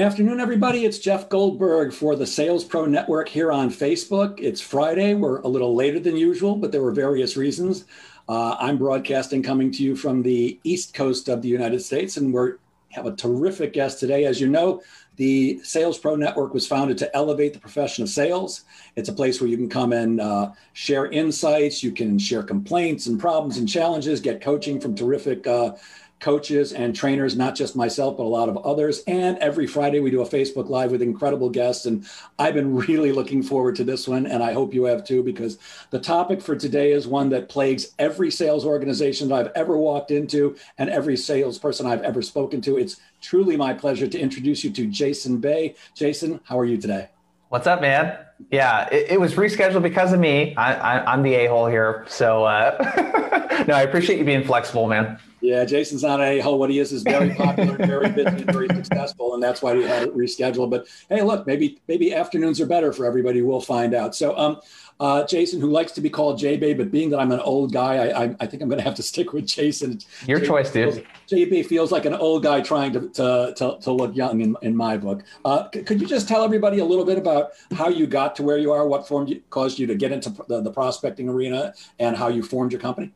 afternoon, everybody. It's Jeff Goldberg for the Sales Pro Network here on Facebook. It's Friday. We're a little later than usual, but there were various reasons. Uh, I'm broadcasting coming to you from the east coast of the United States, and we have a terrific guest today. As you know, the Sales Pro Network was founded to elevate the profession of sales. It's a place where you can come and uh, share insights, you can share complaints and problems and challenges, get coaching from terrific uh, coaches and trainers, not just myself, but a lot of others. And every Friday we do a Facebook Live with incredible guests. And I've been really looking forward to this one. And I hope you have too, because the topic for today is one that plagues every sales organization that I've ever walked into and every salesperson I've ever spoken to. It's truly my pleasure to introduce you to Jason Bay. Jason, how are you today? What's up, man? Yeah, it, it was rescheduled because of me. I, am the a hole here. So, uh, no, I appreciate you being flexible, man. Yeah, Jason's not a hole. What he is is very popular, very busy, very successful, and that's why we had it rescheduled. But hey, look, maybe maybe afternoons are better for everybody. We'll find out. So, um, uh, Jason, who likes to be called J-Bay, but being that I'm an old guy, I, I, I think I'm going to have to stick with Jason. Your choice, dude. J-Bay feels like an old guy trying to, to, to, to look young in, in my book. Uh, c- could you just tell everybody a little bit about how you got to where you are, what formed you, caused you to get into the, the prospecting arena, and how you formed your company?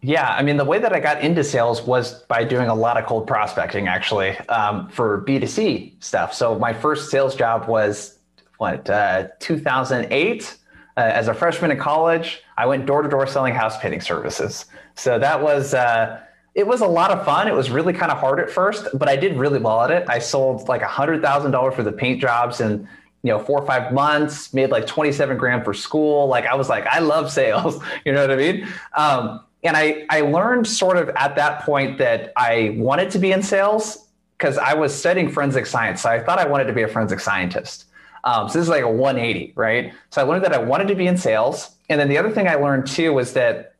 Yeah, I mean, the way that I got into sales was by doing a lot of cold prospecting, actually, um, for B2C stuff. So my first sales job was what, uh, 2008? Uh, as a freshman in college, I went door to door selling house painting services. So that was, uh, it was a lot of fun. It was really kind of hard at first, but I did really well at it. I sold like a $100,000 for the paint jobs and you know, four or five months, made like 27 grand for school. Like I was like, I love sales. You know what I mean? Um, and I, I learned sort of at that point that I wanted to be in sales because I was studying forensic science. So I thought I wanted to be a forensic scientist. Um, so this is like a 180, right? So I learned that I wanted to be in sales. And then the other thing I learned too was that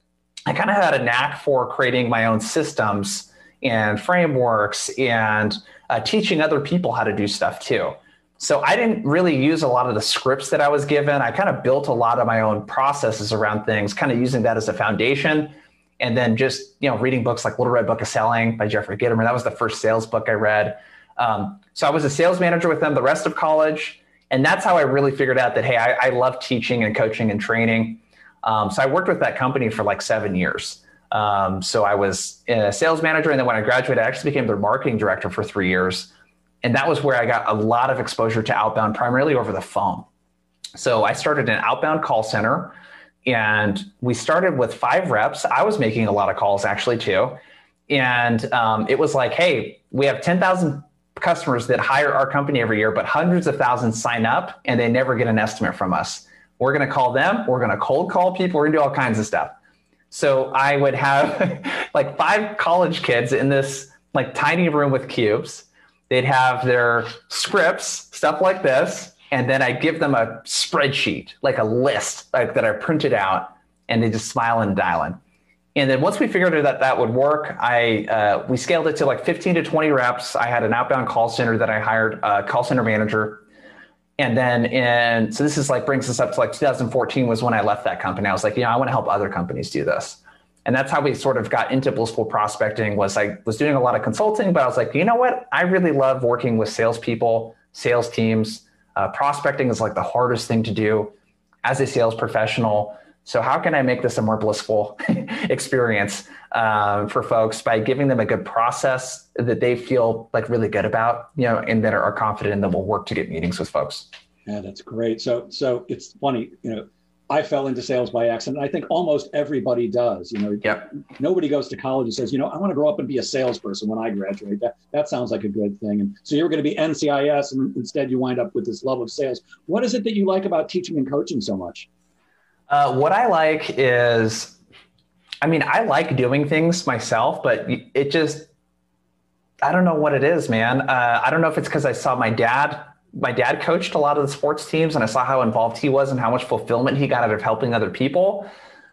I kind of had a knack for creating my own systems and frameworks and uh, teaching other people how to do stuff too. So I didn't really use a lot of the scripts that I was given. I kind of built a lot of my own processes around things, kind of using that as a foundation and then just you know reading books like Little Red Book of Selling by Jeffrey Gitomer. That was the first sales book I read. Um, so I was a sales manager with them the rest of college, and that's how I really figured out that hey, I, I love teaching and coaching and training. Um, so I worked with that company for like seven years. Um, so I was a sales manager, and then when I graduated, I actually became their marketing director for three years, and that was where I got a lot of exposure to outbound, primarily over the phone. So I started an outbound call center and we started with five reps. I was making a lot of calls actually too. And um, it was like, hey, we have 10,000 customers that hire our company every year, but hundreds of thousands sign up and they never get an estimate from us. We're going to call them. We're going to cold call people. We're going to do all kinds of stuff. So I would have like five college kids in this like tiny room with cubes. They'd have their scripts, stuff like this and then I give them a spreadsheet, like a list like, that I printed out, and they just smile and dial in. And then once we figured out that that would work, I uh, we scaled it to like 15 to 20 reps. I had an outbound call center that I hired a call center manager. And then and so this is like brings us up to like 2014 was when I left that company. I was like, you know, I want to help other companies do this. And that's how we sort of got into blissful prospecting was I was doing a lot of consulting, but I was like, you know what? I really love working with salespeople, sales teams uh, prospecting is like the hardest thing to do as a sales professional. So, how can I make this a more blissful experience um, for folks by giving them a good process that they feel like really good about, you know, and that are confident and that will work to get meetings with folks? Yeah, that's great. So, so it's funny, you know, I fell into sales by accident. I think almost everybody does. You know, yep. nobody goes to college and says, you know, I want to grow up and be a salesperson when I graduate. That that sounds like a good thing. And so you're going to be NCIS, and instead you wind up with this love of sales. What is it that you like about teaching and coaching so much? Uh, what I like is, I mean, I like doing things myself, but it just, I don't know what it is, man. Uh, I don't know if it's because I saw my dad my dad coached a lot of the sports teams and I saw how involved he was and how much fulfillment he got out of helping other people.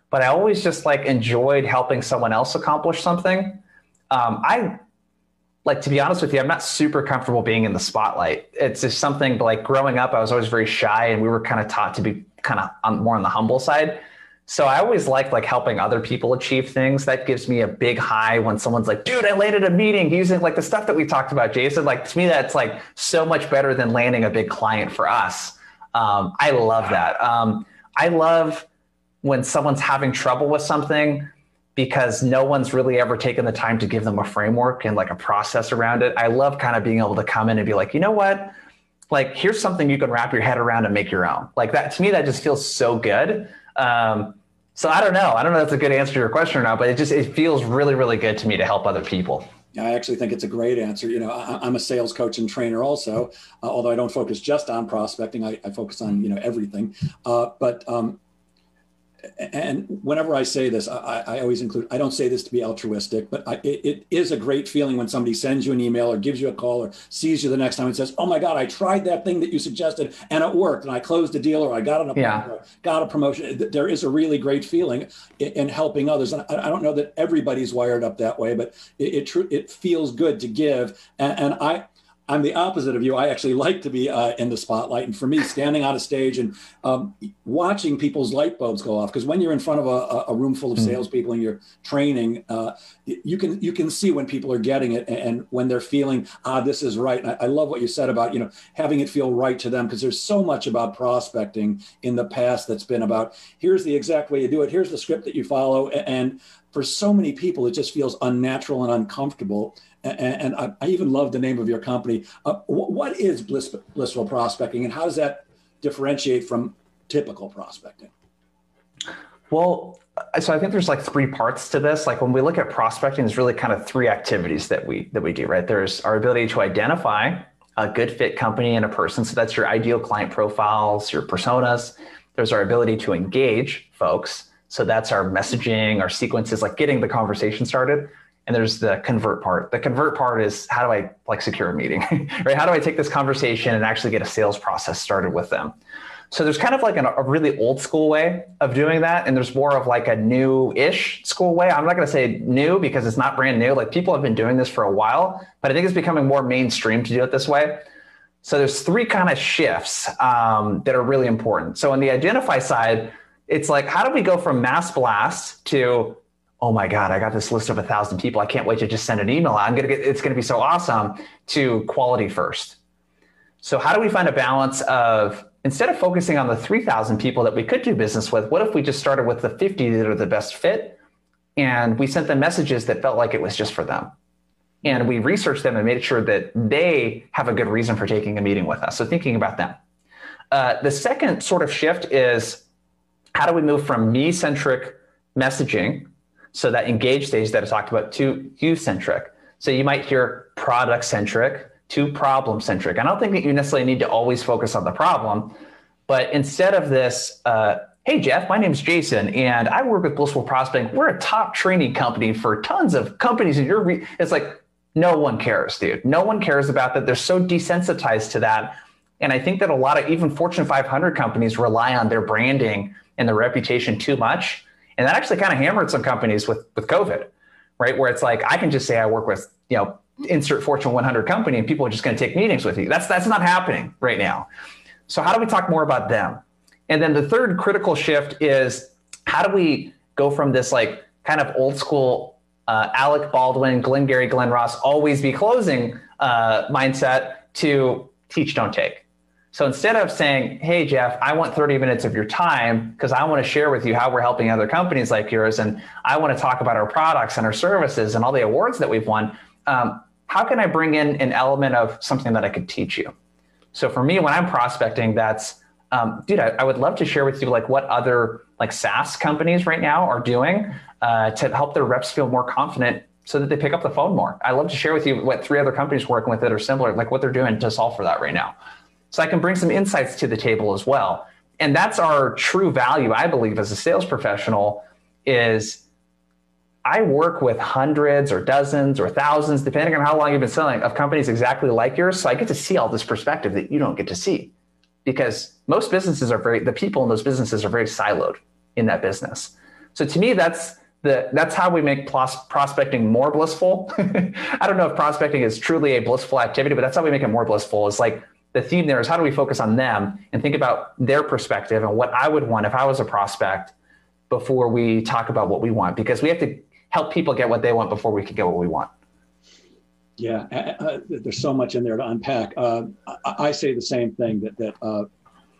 But I always just like enjoyed helping someone else accomplish something. Um, I like to be honest with you, I'm not super comfortable being in the spotlight. It's just something like growing up, I was always very shy and we were kind of taught to be kind of on, more on the humble side. So I always like like helping other people achieve things. That gives me a big high when someone's like, dude, I landed a meeting using like the stuff that we talked about, Jason. Like to me, that's like so much better than landing a big client for us. Um, I love that. Um, I love when someone's having trouble with something because no one's really ever taken the time to give them a framework and like a process around it. I love kind of being able to come in and be like, you know what? Like, here's something you can wrap your head around and make your own. Like that to me, that just feels so good. Um, so I don't know. I don't know if that's a good answer to your question or not, but it just it feels really, really good to me to help other people. I actually think it's a great answer. You know, I, am a sales coach and trainer also, uh, although I don't focus just on prospecting. I, I focus on you know everything. Uh, but um, and whenever I say this, I, I, always include, I don't say this to be altruistic, but I, it, it is a great feeling when somebody sends you an email or gives you a call or sees you the next time and says, Oh my God, I tried that thing that you suggested and it worked. And I closed a deal or I got an appointment, yeah. got a promotion. There is a really great feeling in, in helping others. And I, I, don't know that everybody's wired up that way, but it, it, it feels good to give. And, and I, I'm the opposite of you. I actually like to be uh, in the spotlight, and for me, standing on a stage and um, watching people's light bulbs go off. Because when you're in front of a, a room full of hmm. salespeople and you're training, uh, you can you can see when people are getting it and when they're feeling ah this is right. And I, I love what you said about you know having it feel right to them because there's so much about prospecting in the past that's been about here's the exact way you do it, here's the script that you follow, and for so many people it just feels unnatural and uncomfortable and, I, even love the name of your company. Uh, what is bliss, blissful prospecting, and how does that differentiate from typical prospecting? Well, so I think there's like three parts to this. Like when we look at prospecting, there's really kind of three activities that we that we do. Right, there's our ability to identify a good fit company and a person. So that's your ideal client profiles, your personas. There's our ability to engage folks. So that's our messaging, our sequences, like getting the conversation started and there's the convert part. The convert part is how do I like secure a meeting, right? How do I take this conversation and actually get a sales process started with them? So there's kind of like an, a really old school way of doing that, and there's more of like a new-ish school way. I'm not going to say new because it's not brand new. Like people have been doing this for a while, but I think it's becoming more mainstream to do it this way. So there's three kind of shifts um, that are really important. So on the identify side, it's like how do we go from mass blast to oh my god i got this list of a thousand people. I can't wait to just send an email. I'm gonna get it's gonna be so awesome to quality first. So how do we find a balance of instead of focusing on the 3000 people that we could do business with what if we just started with the 50 that are the best fit? And we sent them messages that felt like it was just for them. And we researched them and made sure that they have a good reason for taking a meeting with us. So thinking about them. Uh, the second sort of shift is how do we move from me centric messaging so that engage stage that I talked about too you centric. So you might hear product centric to problem centric. I don't think that you necessarily need to always focus on the problem, but instead of this, uh, hey Jeff, my name is Jason, and I work with Blissful Prospecting. We're a top training company for tons of companies in your. Re-. It's like no one cares, dude. No one cares about that. They're so desensitized to that, and I think that a lot of even Fortune 500 companies rely on their branding and their reputation too much and that actually kind of hammered some companies with with COVID, right? Where it's like I can just say I work with, you know, insert Fortune 100 company and people are just going to take meetings with you. That's that's not happening right now. So how do we talk more about them? And then the third critical shift is how do we go from this like kind of old school uh, Alec Baldwin, Glenn Glengarry, Glen Ross, always be closing uh, mindset to teach, don't take. So instead of saying, hey, Jeff, I want 30 minutes of your time because I want to share with you how we're helping other companies like yours, and I want to talk about our products and our services and all the awards that we've won, um, how can I bring in an element of something that I could teach you? So for me, when I'm prospecting, that's, um, dude, I, I, would love to share with you like what other like SaaS companies right now are doing uh, to help their reps feel more confident so that they pick up the phone more. I love to share with you what three other companies working with it are similar, like what they're doing to solve for that right now. So I can bring some insights to the table as well. And that's our true value, I believe, as a sales professional is I work with hundreds or dozens or thousands, depending on how long you've been selling, of companies exactly like yours. So I get to see all this perspective that you don't get to see because most businesses are very, the people in those businesses are very siloed in that business. So to me, that's the, that's how we make pros- prospecting more blissful. I don't know if prospecting is truly a blissful activity, but that's how we make it more blissful. Is like the theme there is how do we focus on them and think about their perspective and what I would want if I was a prospect before we talk about what we want because we have to help people get what they want before we can get what we want. Yeah, uh, uh there's so much in there to unpack. Uh, I, I, say the same thing that that uh,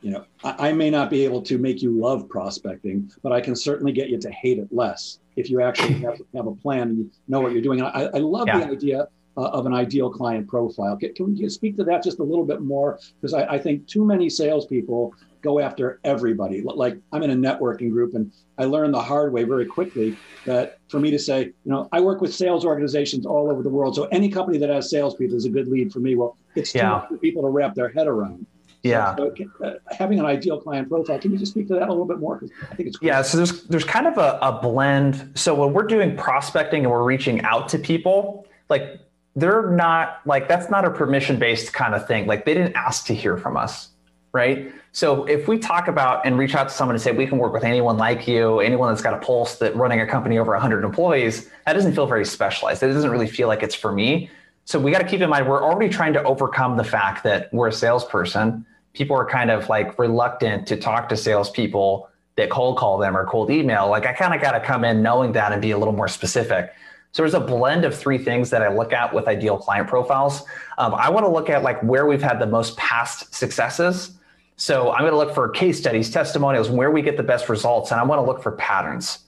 you know I, I, may not be able to make you love prospecting, but I can certainly get you to hate it less if you actually have, have a plan and you know what you're doing. And I, I love yeah. the idea uh, of an ideal client profile. Can, can you speak to that just a little bit more? Because I, I, think too many salespeople go after everybody. Like I'm in a networking group, and I learned the hard way very quickly that for me to say, you know, I work with sales organizations all over the world, so any company that has salespeople is a good lead for me. Well, it's too yeah. for people to wrap their head around. Yeah. So, uh, having an ideal client profile, can you just speak to that a little bit more? Because I think it's cool. yeah. So there's there's kind of a, a blend. So when we're doing prospecting and we're reaching out to people, like they're not like that's not a permission based kind of thing. Like they didn't ask to hear from us, right? So if we talk about and reach out to someone and say we can work with anyone like you, anyone that's got a pulse that running a company over 100 employees, that doesn't feel very specialized. It doesn't really feel like it's for me. So we got to keep in mind we're already trying to overcome the fact that we're a salesperson. People are kind of like reluctant to talk to salespeople that cold call them or cold email. Like I kind of got to come in knowing that and be a little more specific. So there's a blend of three things that I look at with ideal client profiles. Um, I want to look at like where we've had the most past successes. So I'm going to look for case studies, testimonials, where we get the best results, and I want to look for patterns.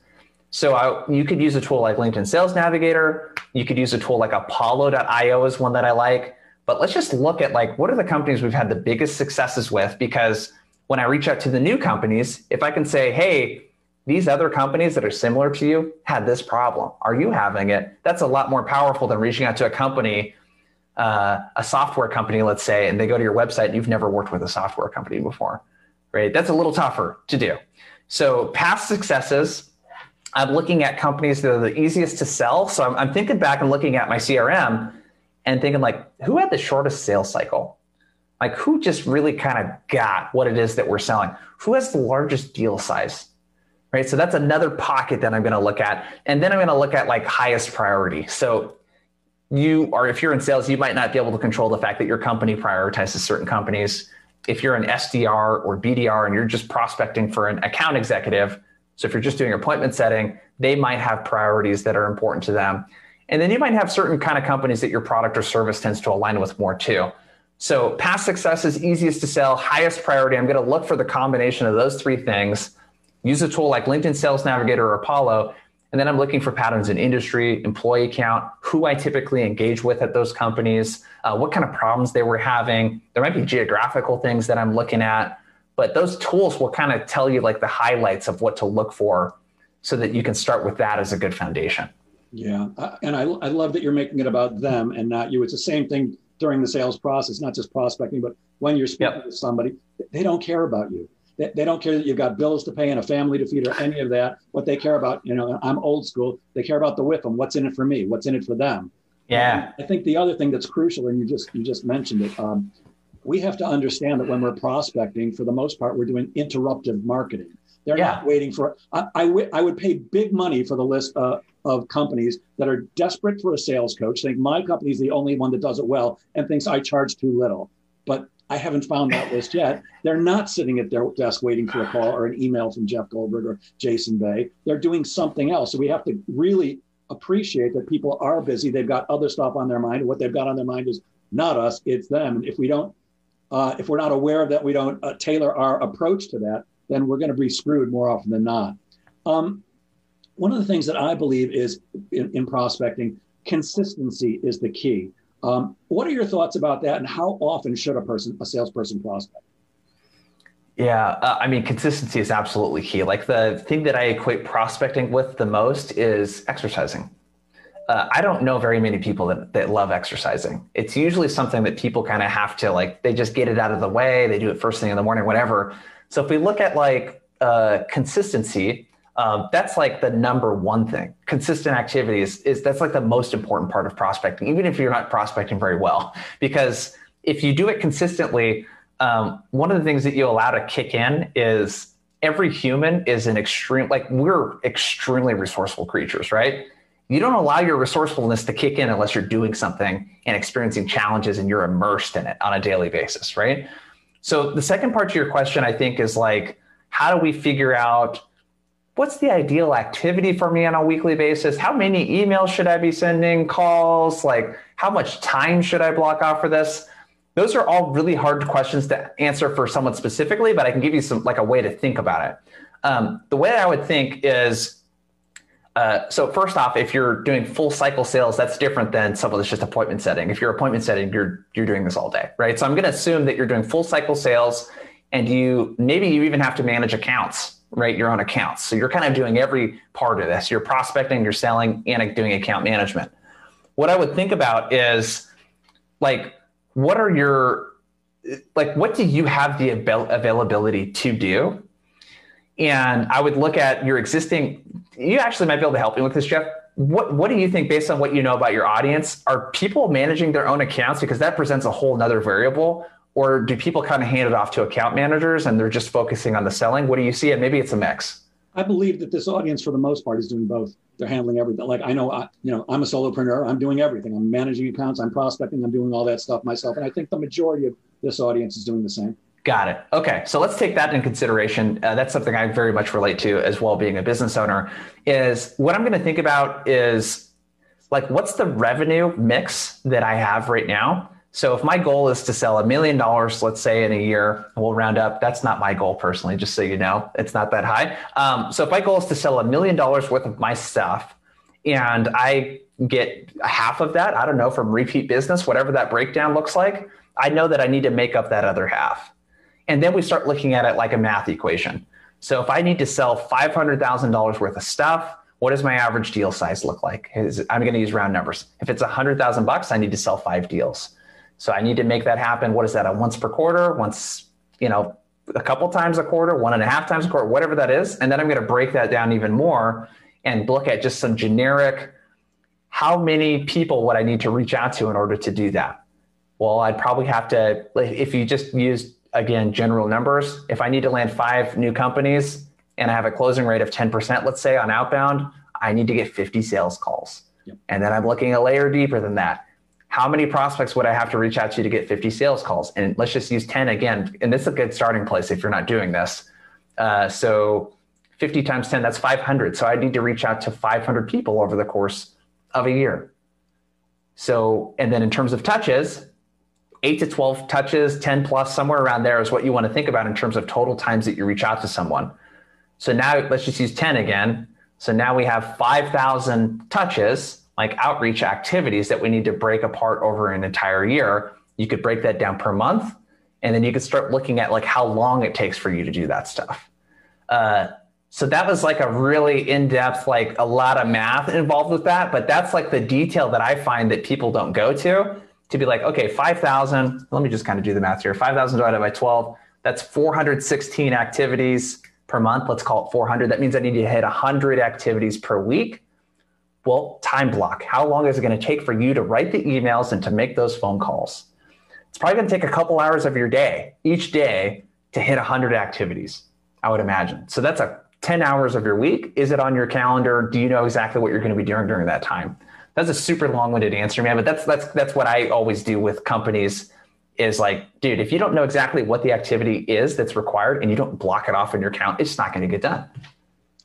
So I, you could use a tool like LinkedIn Sales Navigator. You could use a tool like Apollo.io is one that I like. But let's just look at like what are the companies we've had the biggest successes with? Because when I reach out to the new companies, if I can say, hey, these other companies that are similar to you had this problem. Are you having it? That's a lot more powerful than reaching out to a company, uh, a software company, let's say, and they go to your website and you've never worked with a software company before, right? That's a little tougher to do. So, past successes, I'm looking at companies that are the easiest to sell. So, I'm, I'm thinking back and looking at my CRM and thinking, like, who had the shortest sales cycle? Like, who just really kind of got what it is that we're selling? Who has the largest deal size? Right? So that's another pocket that I'm going to look at. And then I'm going to look at like highest priority. So you are, if you're in sales, you might not be able to control the fact that your company prioritizes certain companies. If you're an SDR or BDR and you're just prospecting for an account executive, so if you're just doing appointment setting, they might have priorities that are important to them. And then you might have certain kind of companies that your product or service tends to align with more too. So past success is easiest to sell, highest priority. I'm going to look for the combination of those three things use a tool like LinkedIn Sales Navigator or Apollo. And then I'm looking for patterns in industry, employee count, who I typically engage with at those companies, uh, what kind of problems they were having. There might be geographical things that I'm looking at, but those tools will kind of tell you like the highlights of what to look for so that you can start with that as a good foundation. Yeah. Uh, and I, I love that you're making it about them and not you. It's the same thing during the sales process, not just prospecting, but when you're speaking yep. to somebody, they don't care about you. They, they don't care that you've got bills to pay and a family to feed or any of that. What they care about, you know, I'm old school. They care about the them. What's in it for me? What's in it for them? Yeah. And I think the other thing that's crucial, and you just you just mentioned it, um, we have to understand that when we're prospecting, for the most part, we're doing interruptive marketing. They're yeah. not waiting for. I, I, w- I would pay big money for the list uh, of companies that are desperate for a sales coach, think my company is the only one that does it well, and thinks I charge too little. But I haven't found that list yet. They're not sitting at their desk waiting for a call or an email from Jeff Goldberg or Jason Bay. They're doing something else. So we have to really appreciate that people are busy. They've got other stuff on their mind. What they've got on their mind is not us, it's them. And if we don't, uh, if we're not aware of that, we don't uh, tailor our approach to that, then we're going to be screwed more often than not. Um, one of the things that I believe is in, in prospecting, consistency is the key. Um, what are your thoughts about that, and how often should a person, a salesperson, prospect? Yeah, uh, I mean, consistency is absolutely key. Like the thing that I equate prospecting with the most is exercising. Uh, I don't know very many people that, that love exercising. It's usually something that people kind of have to like, they just get it out of the way. They do it first thing in the morning, whatever. So if we look at like uh, consistency, um, that's like the number one thing. Consistent activity is, is that's like the most important part of prospecting, even if you're not prospecting very well. Because if you do it consistently, um, one of the things that you allow to kick in is every human is an extreme, like we're extremely resourceful creatures, right? You don't allow your resourcefulness to kick in unless you're doing something and experiencing challenges and you're immersed in it on a daily basis, right? So the second part to your question, I think, is like, how do we figure out what's the ideal activity for me on a weekly basis? How many emails should I be sending? Calls? Like, how much time should I block off for this? Those are all really hard questions to answer for someone specifically, but I can give you some like a way to think about it. Um, the way I would think is uh, so first off, if you're doing full cycle sales, that's different than someone that's just appointment setting. If you're appointment setting, you're you're doing this all day, right? So I'm going to assume that you're doing full cycle sales, and you maybe you even have to manage accounts, right? Your own accounts. So you're kind of doing every part of this. You're prospecting, you're selling, and doing account management. What I would think about is like, what are your like what do you have the availability to do and I would look at your existing, you actually might be able to help me with this, Jeff. What, what do you think based on what you know about your audience? Are people managing their own accounts? Because that presents a whole nother variable. Or do people kind of hand it off to account managers and they're just focusing on the selling? What do you see? And maybe it's a mix. I believe that this audience, for the most part, is doing both. They're handling everything. Like I know, I, you know, I'm a solopreneur. I'm doing everything. I'm managing accounts. I'm prospecting. I'm doing all that stuff myself. And I think the majority of this audience is doing the same. Got it. Okay, so let's take that in consideration. Uh, that's something I very much relate to as well, being a business owner. Is what I'm going to think about is like what's the revenue mix that I have right now. So if my goal is to sell a million dollars, let's say in a year, we'll round up. That's not my goal personally, just so you know, it's not that high. Um, so if my goal is to sell a million dollars worth of my stuff, and I get half of that, I don't know, from repeat business, whatever that breakdown looks like, I know that I need to make up that other half. And then we start looking at it like a math equation. So if I need to sell $500,000 worth of stuff, what does my average deal size look like? Is, I'm going to use round numbers. If it's 100,000 bucks, I need to sell five deals. So I need to make that happen. What is that? A once per quarter, once, you know, a couple times a quarter, one and a half times a quarter, whatever that is. And then I'm going to break that down even more and look at just some generic, how many people would I need to reach out to in order to do that? Well, I'd probably have to, if you just use again, general numbers. If I need to land five new companies and I have a closing rate of 10%, let's say on outbound, I need to get 50 sales calls. Yep. And then I'm looking a layer deeper than that. How many prospects would I have to reach out to to get 50 sales calls? And let's just use 10 again. And this is a good starting place if you're not doing this. Uh, so 50 times 10, that's 500. So I need to reach out to 500 people over the course of a year. So, and then in terms of touches, eight to 12 touches, 10 plus, somewhere around there is what you want to think about in terms of total times that you reach out to someone. So now let's just use 10 again. So now we have 5,000 touches, like outreach activities that we need to break apart over an entire year. You could break that down per month, and then you could start looking at like how long it takes for you to do that stuff. Uh, so that was like a really in-depth, like a lot of math involved with that. But that's like the detail that I find that people don't go to to be like, okay, 5,000, let me just kind of do the math here. 5,000 divided by 12, that's 416 activities per month. Let's call it 400. That means I need to hit 100 activities per week. Well, time block. How long is it going to take for you to write the emails and to make those phone calls? It's probably going to take a couple hours of your day, each day, to hit 100 activities, I would imagine. So that's a 10 hours of your week. Is it on your calendar? Do you know exactly what you're going to be doing during that time? that's a super long-winded answer, man. But that's that's that's what I always do with companies is like, dude, if you don't know exactly what the activity is that's required and you don't block it off in your account, it's not going to get done.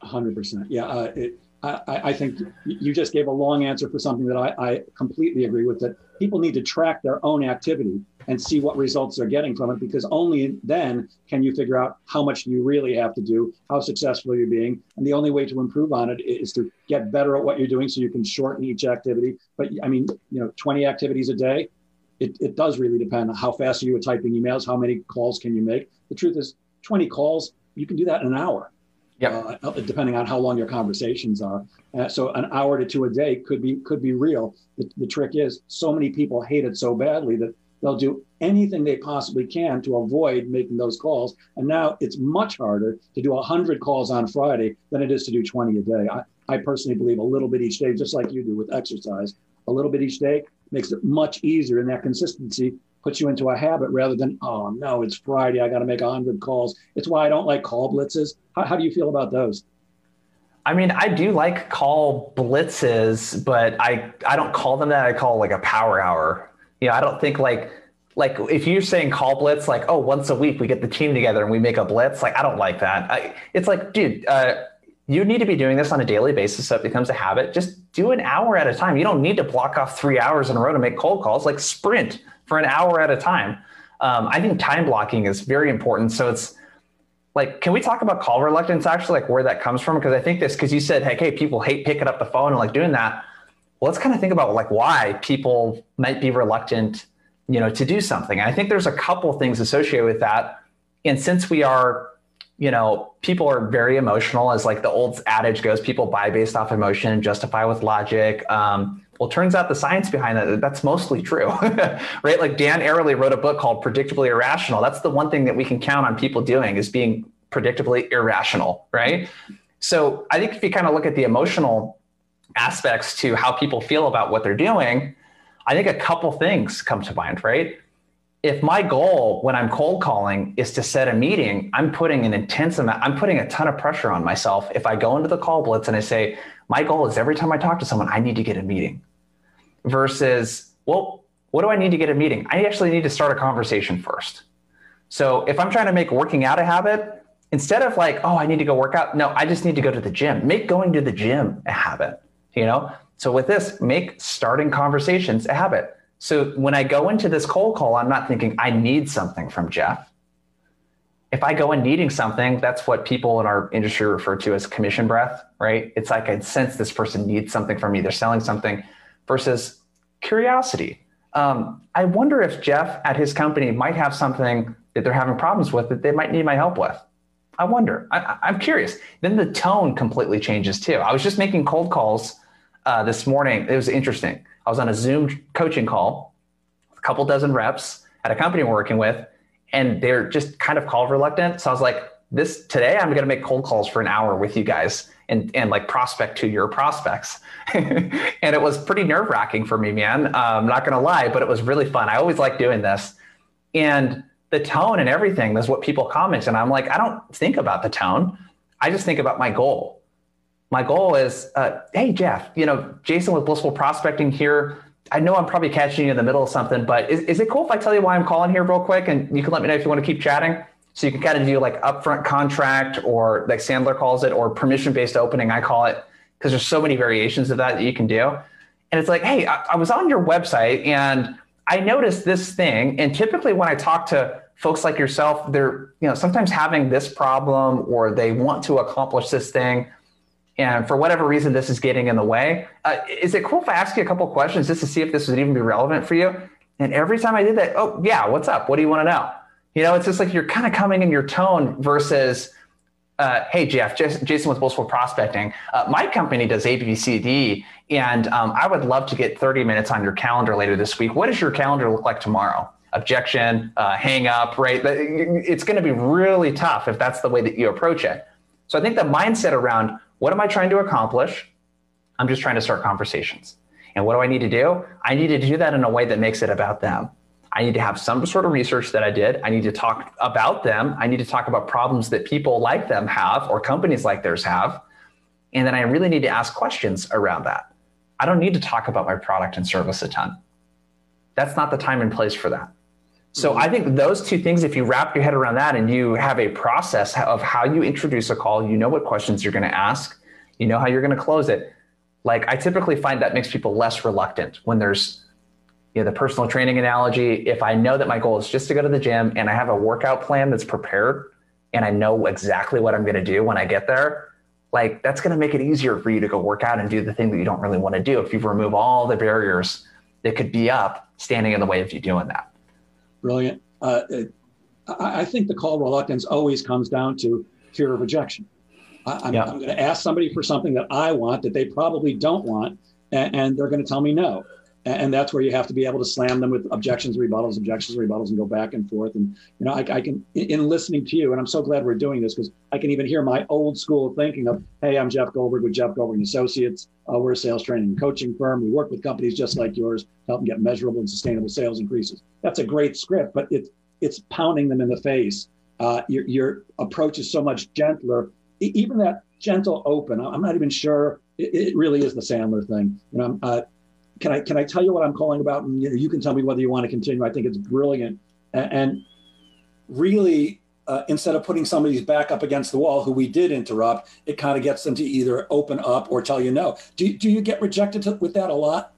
100%. Yeah. Uh, it, I, I, think you just gave a long answer for something that I, I completely agree with that people need to track their own activity and see what results they're getting from it because only then can you figure out how much you really have to do how successful you're being. And the only way to improve on it is to get better at what you're doing so you can shorten each activity. But i mean you know 20 activities a day it, it does really depend on how fast are you at typing emails how many calls can you make. The truth is 20 calls you can do that in an hour yeah. Uh, depending on how long your conversations are. Uh, so an hour to two a day could be could be real. The, the trick is so many people hate it so badly that they'll do anything they possibly can to avoid making those calls. And now it's much harder to do 100 calls on Friday than it is to do 20 a day. I, I personally believe a little bit each day, just like you do with exercise, a little bit each day makes it much easier. And that consistency puts you into a habit rather than, oh no, it's Friday. I got to make 100 calls. It's why I don't like call blitzes. How, how do you feel about those? I mean, I do like call blitzes, but I, I don't call them that. I call like a power hour. You know, I don't think like, like if you're saying call blitz, like, oh, once a week we get the team together and we make a blitz, like, I don't like that. I, it's like, dude, uh, you need to be doing this on a daily basis so it becomes a habit. Just do an hour at a time. You don't need to block off three hours in a row to make cold calls, like sprint for an hour at a time. Um, I think time blocking is very important. So it's like, can we talk about call reluctance actually, like where that comes from? Because I think this, because you said, hey, hey, people hate picking up the phone and like doing that. Well, let's kind of think about like why people might be reluctant, you know, to do something. And I think there's a couple things associated with that. And since we are you know, people are very emotional, as like the old adage goes, people buy based off emotion justify with logic. Um, well, turns out the science behind that, that's mostly true, right? Like Dan Ariely wrote a book called Predictably Irrational. That's the one thing that we can count on people doing is being predictably irrational, right? So I think if you kind of look at the emotional aspects to how people feel about what they're doing, I think a couple things come to mind, right? if my goal when I'm cold calling is to set a meeting, I'm putting an intense amount, I'm putting a ton of pressure on myself. If I go into the call blitz and I say, my goal is every time I talk to someone, I need to get a meeting versus, well, what do I need to get a meeting? I actually need to start a conversation first. So if I'm trying to make working out a habit, instead of like, oh, I need to go work out, no, I just need to go to the gym. Make going to the gym a habit, you know? So with this, make starting conversations a habit so when I go into this cold call, I'm not thinking I need something from Jeff. If I go in needing something, that's what people in our industry refer to as commission breath, right? It's like I sense this person needs something from me. They're selling something versus curiosity. Um, I wonder if Jeff at his company might have something that they're having problems with that they might need my help with. I wonder. I, am curious. Then the tone completely changes too. I was just making cold calls uh, this morning. It was interesting. I was on a Zoom coaching call, a couple dozen reps at a company we're working with, and they're just kind of call reluctant. So I was like, this today, I'm going to make cold calls for an hour with you guys and, and like prospect to your prospects. and it was pretty nerve wracking for me, man. I'm not going to lie, but it was really fun. I always like doing this. And the tone and everything is what people comment. And I'm like, I don't think about the tone. I just think about my goal my goal is, uh, hey, Jeff, you know, Jason with Blissful Prospecting here. I know I'm probably catching you in the middle of something, but is, is it cool if I tell you why I'm calling here real quick and you can let me know if you want to keep chatting? So you can kind of do like upfront contract or like Sandler calls it or permission based opening, I call it, because there's so many variations of that that you can do. And it's like, hey, I, I was on your website and I noticed this thing. And typically when I talk to folks like yourself, they're, you know, sometimes having this problem or they want to accomplish this thing and for whatever reason this is getting in the way uh, is it cool if i ask you a couple questions just to see if this would even be relevant for you and every time i did that oh yeah what's up what do you want to know you know it's just like you're kind of coming in your tone versus uh, hey jeff jason with blissful prospecting uh, my company does abcd and um, i would love to get 30 minutes on your calendar later this week what does your calendar look like tomorrow objection uh, hang up right it's going to be really tough if that's the way that you approach it so i think the mindset around what am I trying to accomplish? I'm just trying to start conversations. And what do I need to do? I need to do that in a way that makes it about them. I need to have some sort of research that I did. I need to talk about them. I need to talk about problems that people like them have or companies like theirs have. And then I really need to ask questions around that. I don't need to talk about my product and service a ton. That's not the time and place for that. So mm-hmm. I think those two things, if you wrap your head around that and you have a process of how you introduce a call, you know what questions you're going to ask, you know how you're going to close it. Like I typically find that makes people less reluctant when there's you know the personal training analogy. If I know that my goal is just to go to the gym and I have a workout plan that's prepared and I know exactly what I'm going to do when I get there, like that's going to make it easier for you to go work out and do the thing that you don't really want to do if you remove all the barriers that could be up standing in the way of you doing that. Brilliant. Uh, it, I, I, think the call reluctance always comes down to fear of rejection. I, am yeah. going to ask somebody for something that I want that they probably don't want, and, and they're going to tell me no and that's where you have to be able to slam them with objections, rebuttals, objections, rebuttals, and go back and forth. And you know, I, I can in listening to you, and I'm so glad we're doing this because I can even hear my old school thinking of, "Hey, I'm Jeff Goldberg with Jeff Goldberg and Associates. Uh, we're a sales training and coaching firm. We work with companies just like yours, to help them get measurable and sustainable sales increases." That's a great script, but it's it's pounding them in the face. Uh, your your approach is so much gentler. Even that gentle open, I'm not even sure it, really is the Sandler thing. You know, uh, can I can I tell you what I'm calling about, and you, know, you can tell me whether you want to continue. I think it's brilliant, and, and really, uh, instead of putting somebody's back up against the wall who we did interrupt, it kind of gets them to either open up or tell you no. Do, do you get rejected to, with that a lot?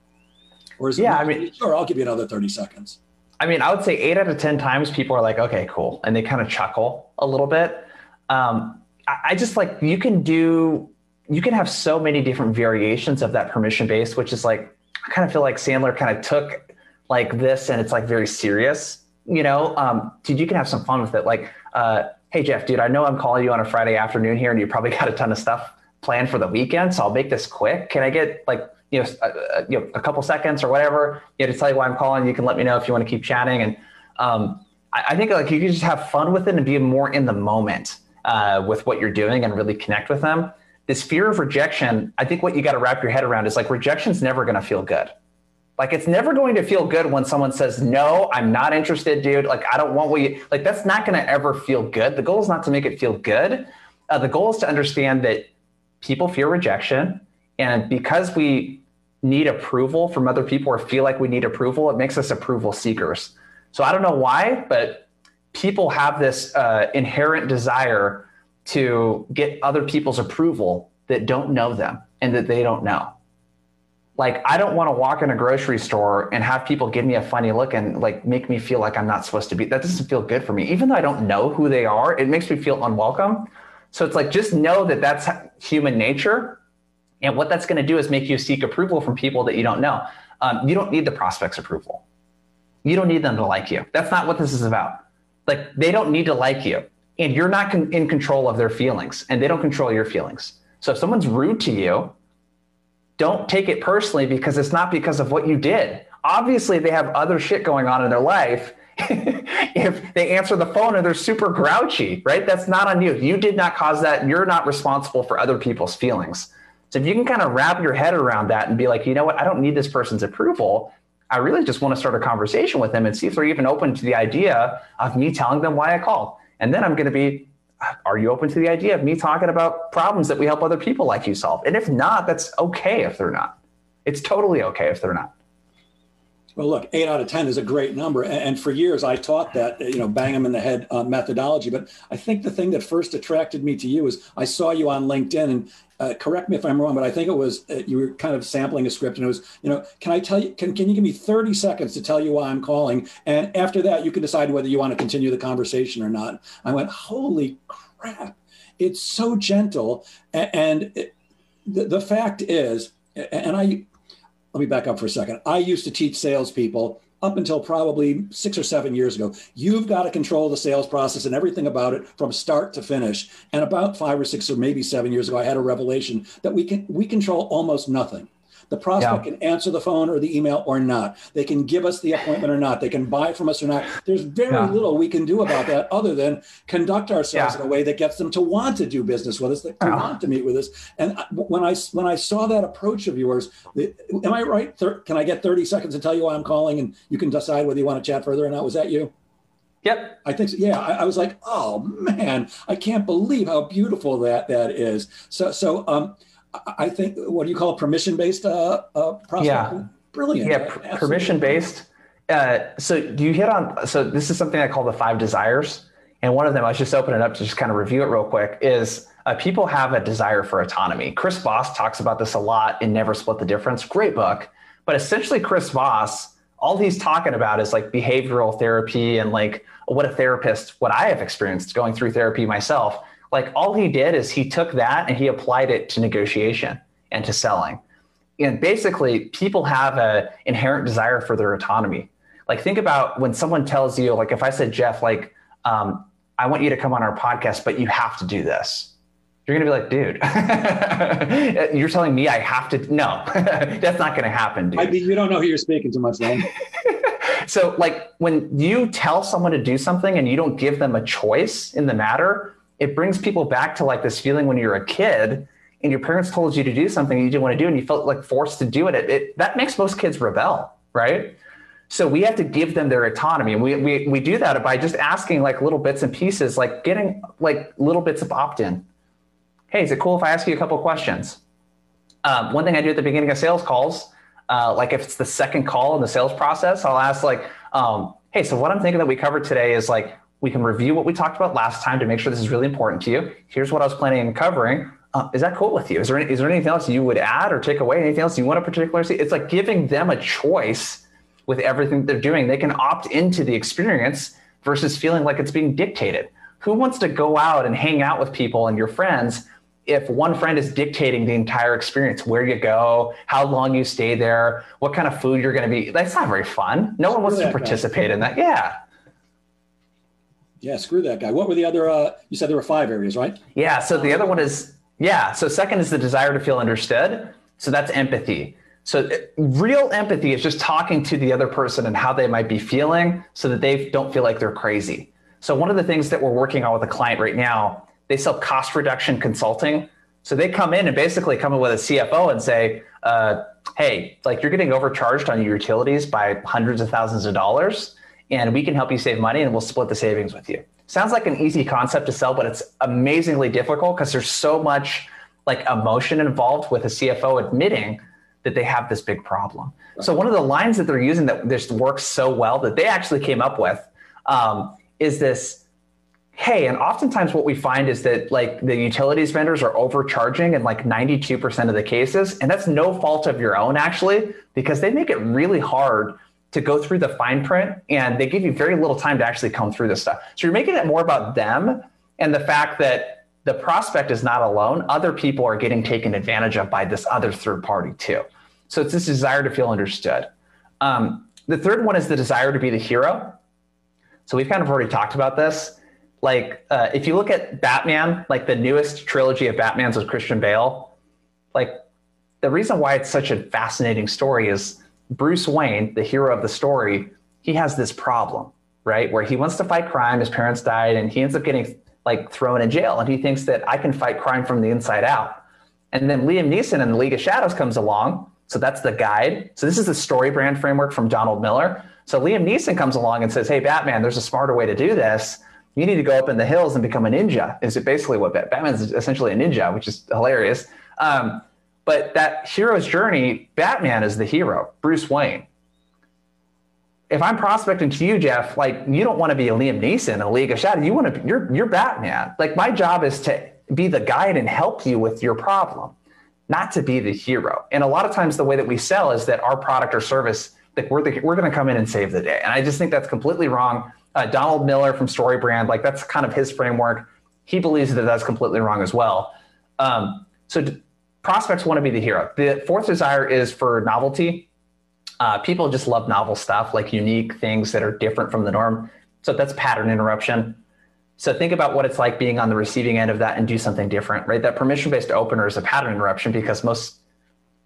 Or is yeah, I mean, sure, I'll give you another 30 seconds. I mean, I would say eight out of 10 times people are like, okay, cool. And they kind of chuckle a little bit. Um, I, I just like, you can do, you can have so many different variations of that permission base, which is like, I kind of feel like Sandler kind of took like this and it's like very serious, you know, um, dude, you can have some fun with it. Like, uh, hey Jeff, dude, I know I'm calling you on a Friday afternoon here and you probably got a ton of stuff planned for the weekend. So I'll make this quick. Can I get like you know, a, uh, uh, you know, a couple seconds or whatever, you know, to tell you why I'm calling. You can let me know if you want to keep chatting. And um, I, I, think like you can just have fun with it and be more in the moment uh, with what you're doing and really connect with them. This fear of rejection, I think what you got to wrap your head around is like rejection's never going to feel good. Like it's never going to feel good when someone says, no, I'm not interested, dude. Like, I don't want what you like. That's not going to ever feel good. The goal is not to make it feel good. Uh, the goal is to understand that people fear rejection. And because we need approval from other people or feel like we need approval, it makes us approval seekers. So I don't know why, but people have this uh, inherent desire to get other people's approval that don't know them and that they don't know. Like I don't want to walk in a grocery store and have people give me a funny look and like make me feel like I'm not supposed to be. That doesn't feel good for me. Even though I don't know who they are, it makes me feel unwelcome. So it's like just know that that's human nature and what that's going to do is make you seek approval from people that you don't know. Um, you don't need the prospect's approval. You don't need them to like you. That's not what this is about. Like they don't need to like you, and you're not con- in control of their feelings, and they don't control your feelings. So if someone's rude to you, don't take it personally because it's not because of what you did. Obviously, they have other shit going on in their life. if they answer the phone and they're super grouchy, right? That's not on you. You did not cause that. You're not responsible for other people's feelings. So if you can kind of wrap your head around that and be like, you know what, I don't need this person's approval. I really just want to start a conversation with them and see if they're even open to the idea of me telling them why I called. And then I'm going to be, are you open to the idea of me talking about problems that we help other people like you solve? And if not, that's okay if they're not. It's totally okay if they're not. Well, look, eight out of 10 is a great number. And for years, I taught that, you know, bang them in the head uh, methodology. But I think the thing that first attracted me to you is I saw you on LinkedIn and uh, correct me if I'm wrong, but I think it was uh, you were kind of sampling a script, and it was, you know, can I tell you? Can can you give me 30 seconds to tell you why I'm calling? And after that, you can decide whether you want to continue the conversation or not. I went, holy crap! It's so gentle, and, and it, the, the fact is, and I let me back up for a second. I used to teach salespeople up until probably six or seven years ago. You've got to control the sales process and everything about it from start to finish. And about five or six or maybe seven years ago, I had a revelation that we can we control almost nothing. The prospect yeah. can answer the phone or the email or not. They can give us the appointment or not. They can buy from us or not. There's very yeah. little we can do about that other than conduct ourselves yeah. in a way that gets them to want to do business with us, that want to meet with us. And when I when I saw that approach of yours, am I right? Can I get 30 seconds to tell you why I'm calling, and you can decide whether you want to chat further or not? Was that you? Yep. I think so. Yeah. I, I, was like, oh man, I can't believe how beautiful that that is. So so um I think what do you call permission based uh, uh, process? Yeah, brilliant. Yeah, permission based. Uh, so do you hit on? So this is something I call the five desires, and one of them I was just opening up to just kind of review it real quick. Is uh, people have a desire for autonomy. Chris Voss talks about this a lot in Never Split the Difference. Great book, but essentially Chris Voss, all he's talking about is like behavioral therapy and like what a therapist, what I have experienced going through therapy myself like all he did is he took that and he applied it to negotiation and to selling. And basically, people have an inherent desire for their autonomy. Like think about when someone tells you, like if I said, Jeff, like um, I want you to come on our podcast, but you have to do this. You're gonna be like, dude, you're telling me I have to? No, that's not gonna happen, dude. I mean, you don't know who you're speaking to much, then. so, like, when you tell someone to do something and you don't give them a choice in the matter, it brings people back to like this feeling when you're a kid and your parents told you to do something you didn't want to do and you felt like forced to do it, it, it that makes most kids rebel, right? So we have to give them their autonomy. And we, we, we do that by just asking like little bits and pieces, like getting like little bits of opt-in. Hey, is it cool if I ask you a couple questions? Um, one thing I do at the beginning of sales calls, uh, like if it's the second call in the sales process, I'll ask like, um, hey, so what I'm thinking that we covered today is like, We can review what we talked about last time to make sure this is really important to you. Here's what I was planning on covering. Uh, is that cool with you? Is there, any, is there anything else you would add or take away? Anything else you want to particularly see? It's like giving them a choice with everything they're doing. They can opt into the experience versus feeling like it's being dictated. Who wants to go out and hang out with people and your friends if one friend is dictating the entire experience, where you go, how long you stay there, what kind of food you're going to be? That's not very fun. No one wants to participate in that. Yeah. Yeah, screw that guy. What were the other? Uh, you said there were five areas, right? Yeah. So the other one is yeah. So second is the desire to feel understood. So that's empathy. So real empathy is just talking to the other person and how they might be feeling so that they don't feel like they're crazy. So one of the things that we're working on with a client right now, they sell cost reduction consulting. So they come in and basically come in with a CFO and say, uh, hey, like you're getting overcharged on your utilities by hundreds of thousands of dollars and we can help you save money and we'll split the savings with you. Sounds like an easy concept to sell, but it's amazingly difficult because there's so much like emotion involved with a CFO admitting that they have this big problem. So one of the lines that they're using that just works so well that they actually came up with um, is this. Hey, and oftentimes what we find is that like the utilities vendors are overcharging in like 92% of the cases. And that's no fault of your own, actually, because they make it really hard to go through the fine print and they give you very little time to actually come through this stuff. So you're making it more about them and the fact that the prospect is not alone. Other people are getting taken advantage of by this other third party too. So it's this desire to feel understood. Um, the third one is the desire to be the hero. So we've kind of already talked about this. Like uh, if you look at Batman, like the newest trilogy of Batman's with Christian Bale, like the reason why it's such a fascinating story is Bruce Wayne, the hero of the story, he has this problem, right? Where he wants to fight crime. His parents died, and he ends up getting like thrown in jail. And he thinks that I can fight crime from the inside out. And then Liam Neeson in the League of Shadows comes along. So that's the guide. So this is the story brand framework from Donald Miller. So Liam Neeson comes along and says, Hey, Batman, there's a smarter way to do this. You need to go up in the hills and become a ninja. Is it basically what Batman? Batman's essentially a ninja, which is hilarious. Um, but that hero's journey, Batman is the hero, Bruce Wayne. If I'm prospecting to you, Jeff, like you don't want to be a Liam Neeson a League of Shadows. You want to, you're, you're Batman. Like my job is to be the guide and help you with your problem, not to be the hero. And a lot of times, the way that we sell is that our product or service, like we're the, we're going to come in and save the day. And I just think that's completely wrong. Uh, Donald Miller from StoryBrand, like that's kind of his framework. He believes that that's completely wrong as well. Um, so prospects want to be the hero. The fourth desire is for novelty. Uh, people just love novel stuff, like unique things that are different from the norm. So that's pattern interruption. So think about what it's like being on the receiving end of that and do something different, right? That permission-based opener is a pattern interruption because most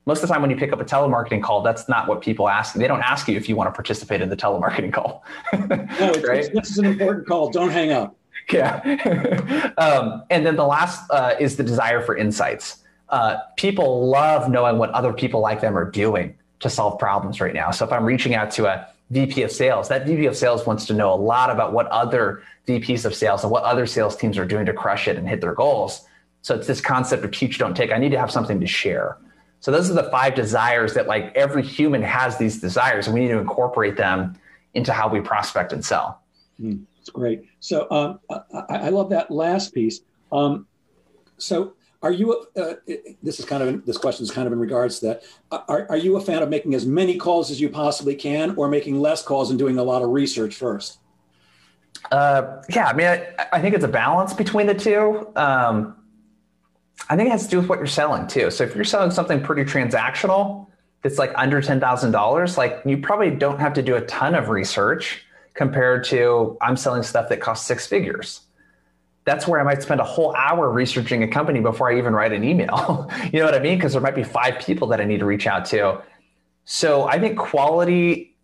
most of the time when you pick up a telemarketing call, that's not what people ask. They don't ask you if you want to participate in the telemarketing call. no, it's, right? it's, this is an important call. Don't hang up. Yeah. um, and then the last uh, is the desire for insights uh, people love knowing what other people like them are doing to solve problems right now. So if I'm reaching out to a VP of sales, that VP of sales wants to know a lot about what other VPs of sales and what other sales teams are doing to crush it and hit their goals. So it's this concept of teach, don't take. I need to have something to share. So those are the five desires that like every human has these desires and we need to incorporate them into how we prospect and sell. Mm, great. So um, I, I, love that last piece. Um, so are you? Uh, this is kind of this question is kind of in regards to that. Are, are you a fan of making as many calls as you possibly can, or making less calls and doing a lot of research first? Uh, yeah, I mean, I, I, think it's a balance between the two. Um, I think it has to do with what you're selling too. So if you're selling something pretty transactional, that's like under ten thousand dollars, like you probably don't have to do a ton of research compared to I'm selling stuff that costs six figures that's where I might spend a whole hour researching a company before I even write an email. you know what I mean? Because there might be five people that I need to reach out to. So I think quality,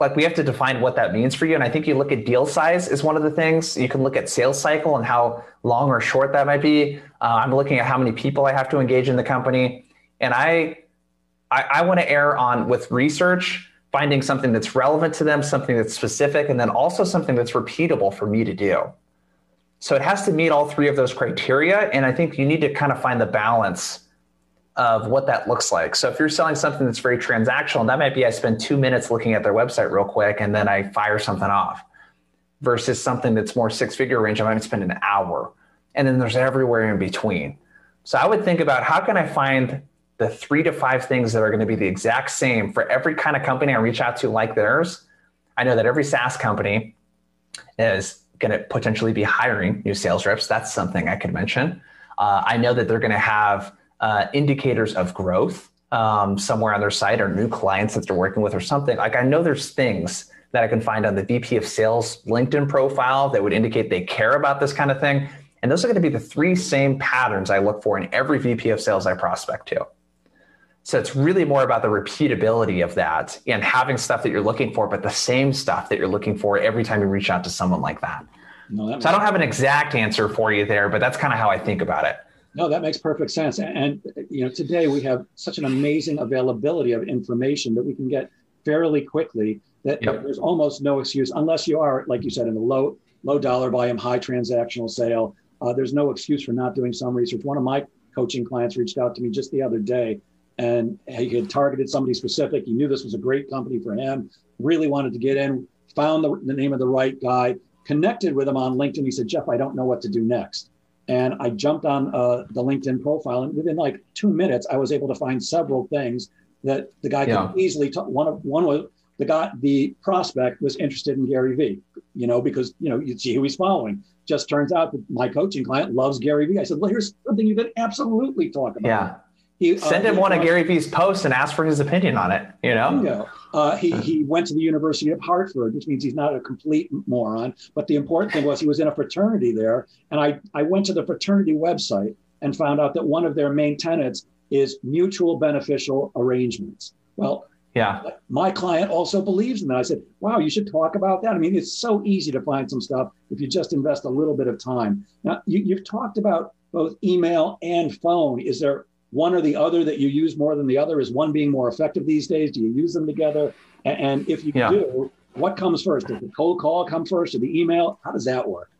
like we have to define what that means for you. And I think you look at deal size is one of the things. You can look at sales cycle and how long or short that might be. Uh, I'm looking at how many people I have to engage in the company. And I, I, I want to err on with research, finding something that's relevant to them, something that's specific, and then also something that's repeatable for me to do. So it has to meet all three of those criteria. And I think you need to kind of find the balance of what that looks like. So if you're selling something that's very transactional, that might be I spend two minutes looking at their website real quick and then I fire something off. versus something that's more six figure range, I might spend an hour. And then there's everywhere in between. So I would think about how can I find the three to five things that are going to be the exact same for every kind of company I reach out to like theirs. I know that every SaaS company is going to potentially be hiring new sales reps. That's something I could mention. Uh, I know that they're going to have uh, indicators of growth um, somewhere on their site or new clients that they're working with or something. Like I know there's things that I can find on the VP of Sales LinkedIn profile that would indicate they care about this kind of thing. And those are going to be the three same patterns I look for in every VP of Sales I prospect to. So it's really more about the repeatability of that and having stuff that you're looking for, but the same stuff that you're looking for every time you reach out to someone like that. No, that so I don't have an exact answer for you there, but that's kind of how I think about it. No, that makes perfect sense. And you know, today we have such an amazing availability of information that we can get fairly quickly that yep. there's almost no excuse unless you are, like you said, in a low low dollar volume, high transactional sale. Uh, there's no excuse for not doing some research. One of my coaching clients reached out to me just the other day and he had targeted somebody specific. He knew this was a great company for him, really wanted to get in, found the, the name of the right guy, connected with him on LinkedIn. He said, Jeff, I don't know what to do next. And I jumped on uh, the LinkedIn profile, and within like two minutes, I was able to find several things that the guy yeah. could easily. talk. one of one was the guy, the prospect was interested in Gary Vee, you know, because you know you see who he's following. Just turns out that my coaching client loves Gary Vee. I said, well, here's something you could absolutely talk about. Yeah. He, uh, Send him one of Gary Vee's posts and ask for his opinion on it. You know, uh, he he went to the University of Hartford, which means he's not a complete moron. But the important thing was he was in a fraternity there, and I I went to the fraternity website and found out that one of their main tenets is mutual beneficial arrangements. Well, yeah, my client also believes in that. I said, wow, you should talk about that. I mean, it's so easy to find some stuff if you just invest a little bit of time. Now, you, you've talked about both email and phone. Is there one or the other that you use more than the other? Is one being more effective these days? Do you use them together? And if you yeah. do, what comes first? Does the cold call come first or the email? How does that work?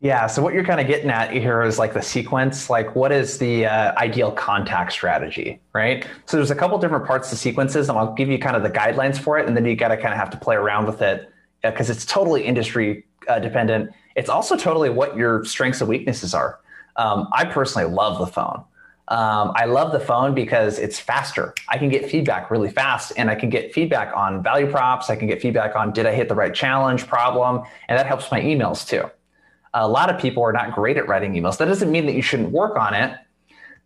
Yeah. So what you're kind of getting at here is like the sequence, like what is the uh, ideal contact strategy, right? So there's a couple different parts to sequences, and I'll give you kind of the guidelines for it, and then you got to kind of have to play around with it because uh, it's totally industry uh, dependent. It's also totally what your strengths and weaknesses are. Um, I personally love the phone. Um, I love the phone because it's faster. I can get feedback really fast and I can get feedback on value props. I can get feedback on did I hit the right challenge problem? And that helps my emails too. A lot of people are not great at writing emails. That doesn't mean that you shouldn't work on it,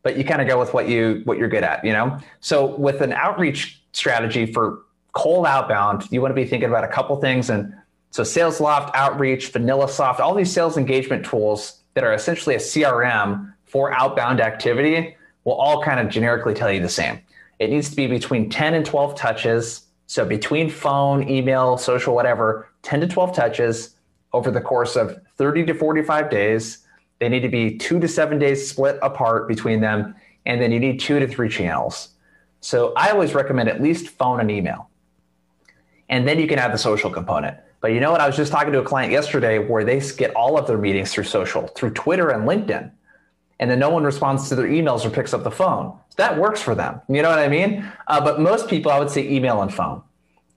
but you kind of go with what you what you're good at, you know? So with an outreach strategy for cold outbound, you want to be thinking about a couple things and so SalesLoft, Outreach, VanillaSoft, all these sales engagement tools that are essentially a CRM for outbound activity will all kind of generically tell you the same. It needs to be between 10 and 12 touches. So between phone, email, social, whatever, 10 to 12 touches over the course of 30 to 45 days. They need to be two to seven days split apart between them. And then you need two to three channels. So I always recommend at least phone and email. And then you can add the social component. But you know what? I was just talking to a client yesterday where they get all of their meetings through social, through Twitter and LinkedIn and then no one responds to their emails or picks up the phone. That works for them. You know what I mean? Uh, but most people, I would say email and phone.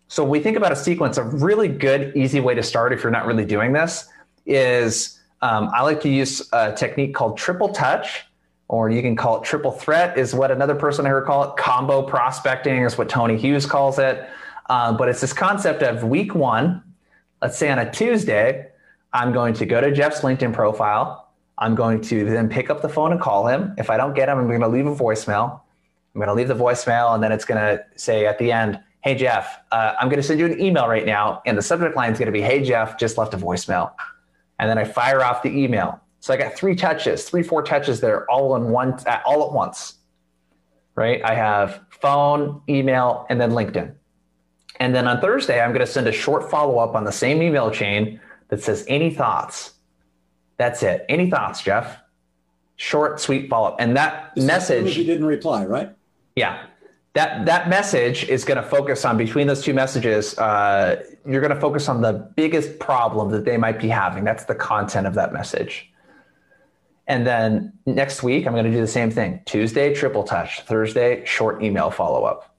So we think about a sequence, a really good, easy way to start if you're not really doing this is um, I like to use a technique called triple touch, or you can call it triple threat, is what another person I heard call it. Combo prospecting is what Tony Hughes calls it. Uh, but it's this concept of week one, let's say on a Tuesday, I'm going to go to Jeff's LinkedIn profile. I'm going to then pick up the phone and call him. If I don't get him, I'm going to leave a voicemail. I'm going to leave the voicemail, and then it's going to say at the end, Hey, Jeff, uh, I'm going to send you an email right now. And the subject line is going to be, Hey, Jeff, just left a voicemail. And then I fire off the email. So I got three touches, three, four touches there all in one, uh, all at once, right? I have phone, email, and then LinkedIn. And then on Thursday, I'm going to send a short follow up on the same email chain that says, Any thoughts? That's it. Any thoughts, Jeff? Short, sweet follow up. And that Just message. You didn't reply, right? Yeah. That, that message is going to focus on between those two messages. Uh, you're going to focus on the biggest problem that they might be having. That's the content of that message. And then next week, I'm going to do the same thing Tuesday, triple touch, Thursday, short email follow up.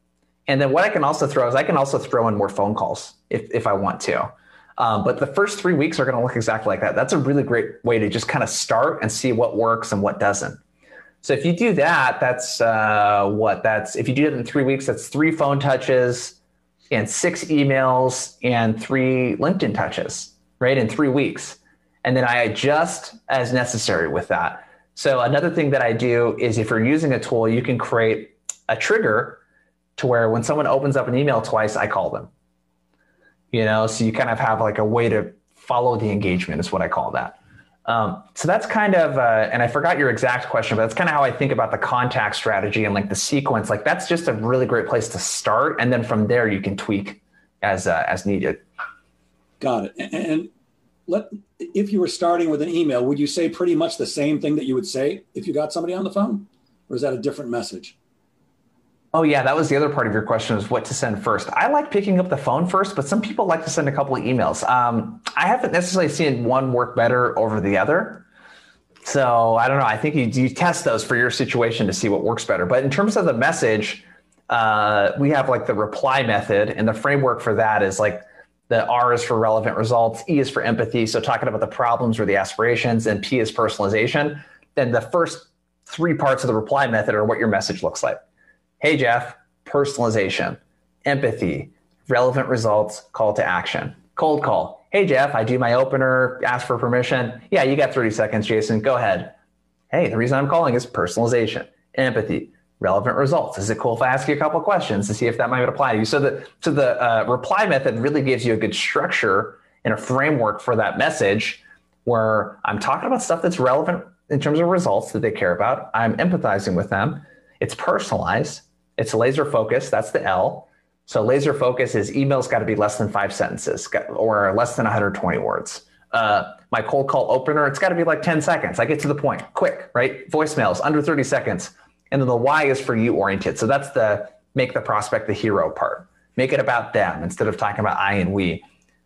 And then what I can also throw is I can also throw in more phone calls if, if I want to. Um, but the first three weeks are going to look exactly like that. That's a really great way to just kind of start and see what works and what doesn't. So if you do that, that's uh, what that's if you do it in three weeks, that's three phone touches and six emails and three LinkedIn touches, right? In three weeks. And then I adjust as necessary with that. So another thing that I do is if you're using a tool, you can create a trigger to where when someone opens up an email twice, I call them. You know, so you kind of have like a way to follow the engagement is what I call that. Um, so that's kind of, uh, and I forgot your exact question, but that's kind of how I think about the contact strategy and like the sequence. Like that's just a really great place to start, and then from there you can tweak as uh, as needed. Got it. And let if you were starting with an email, would you say pretty much the same thing that you would say if you got somebody on the phone, or is that a different message? Oh yeah, that was the other part of your question is what to send first. I like picking up the phone first, but some people like to send a couple of emails. Um, I haven't necessarily seen one work better over the other. So I don't know. I think you, you test those for your situation to see what works better. But in terms of the message, uh, we have like the reply method, and the framework for that is like the R is for relevant results, E is for empathy. So talking about the problems or the aspirations, and P is personalization. Then the first three parts of the reply method are what your message looks like. Hey, Jeff, personalization, empathy, relevant results, call to action. Cold call. Hey, Jeff, I do my opener, ask for permission. Yeah, you got 30 seconds, Jason. Go ahead. Hey, the reason I'm calling is personalization, empathy, relevant results. Is it cool if I ask you a couple questions to see if that might apply to you? So the so the uh, reply method really gives you a good structure and a framework for that message, where I'm talking about stuff that's relevant in terms of results that they care about. I'm empathizing with them. It's personalized, it's laser focus. That's the L. So laser focus is emails got to be less than five sentences or less than 120 words. Uh, my cold call opener, it's got to be like 10 seconds. I get to the point, quick, right? Voicemails under 30 seconds. And then the why is for you oriented. So that's the make the prospect the hero part. Make it about them instead of talking about I and we.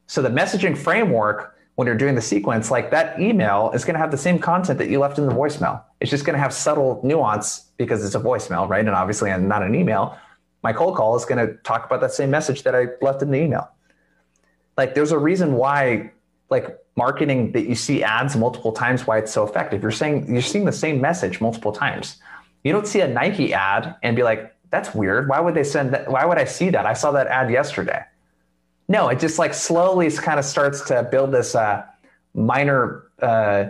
So the messaging framework, when you're doing the sequence, like that email is going to have the same content that you left in the voicemail. It's just going to have subtle nuance because it's a voicemail, right? And obviously, I'm not an email. My cold call is going to talk about that same message that I left in the email. Like, there's a reason why, like, marketing that you see ads multiple times, why it's so effective. You're saying you're seeing the same message multiple times. You don't see a Nike ad and be like, "That's weird. Why would they send that? Why would I see that? I saw that ad yesterday." No, it just like slowly kind of starts to build this uh, minor uh,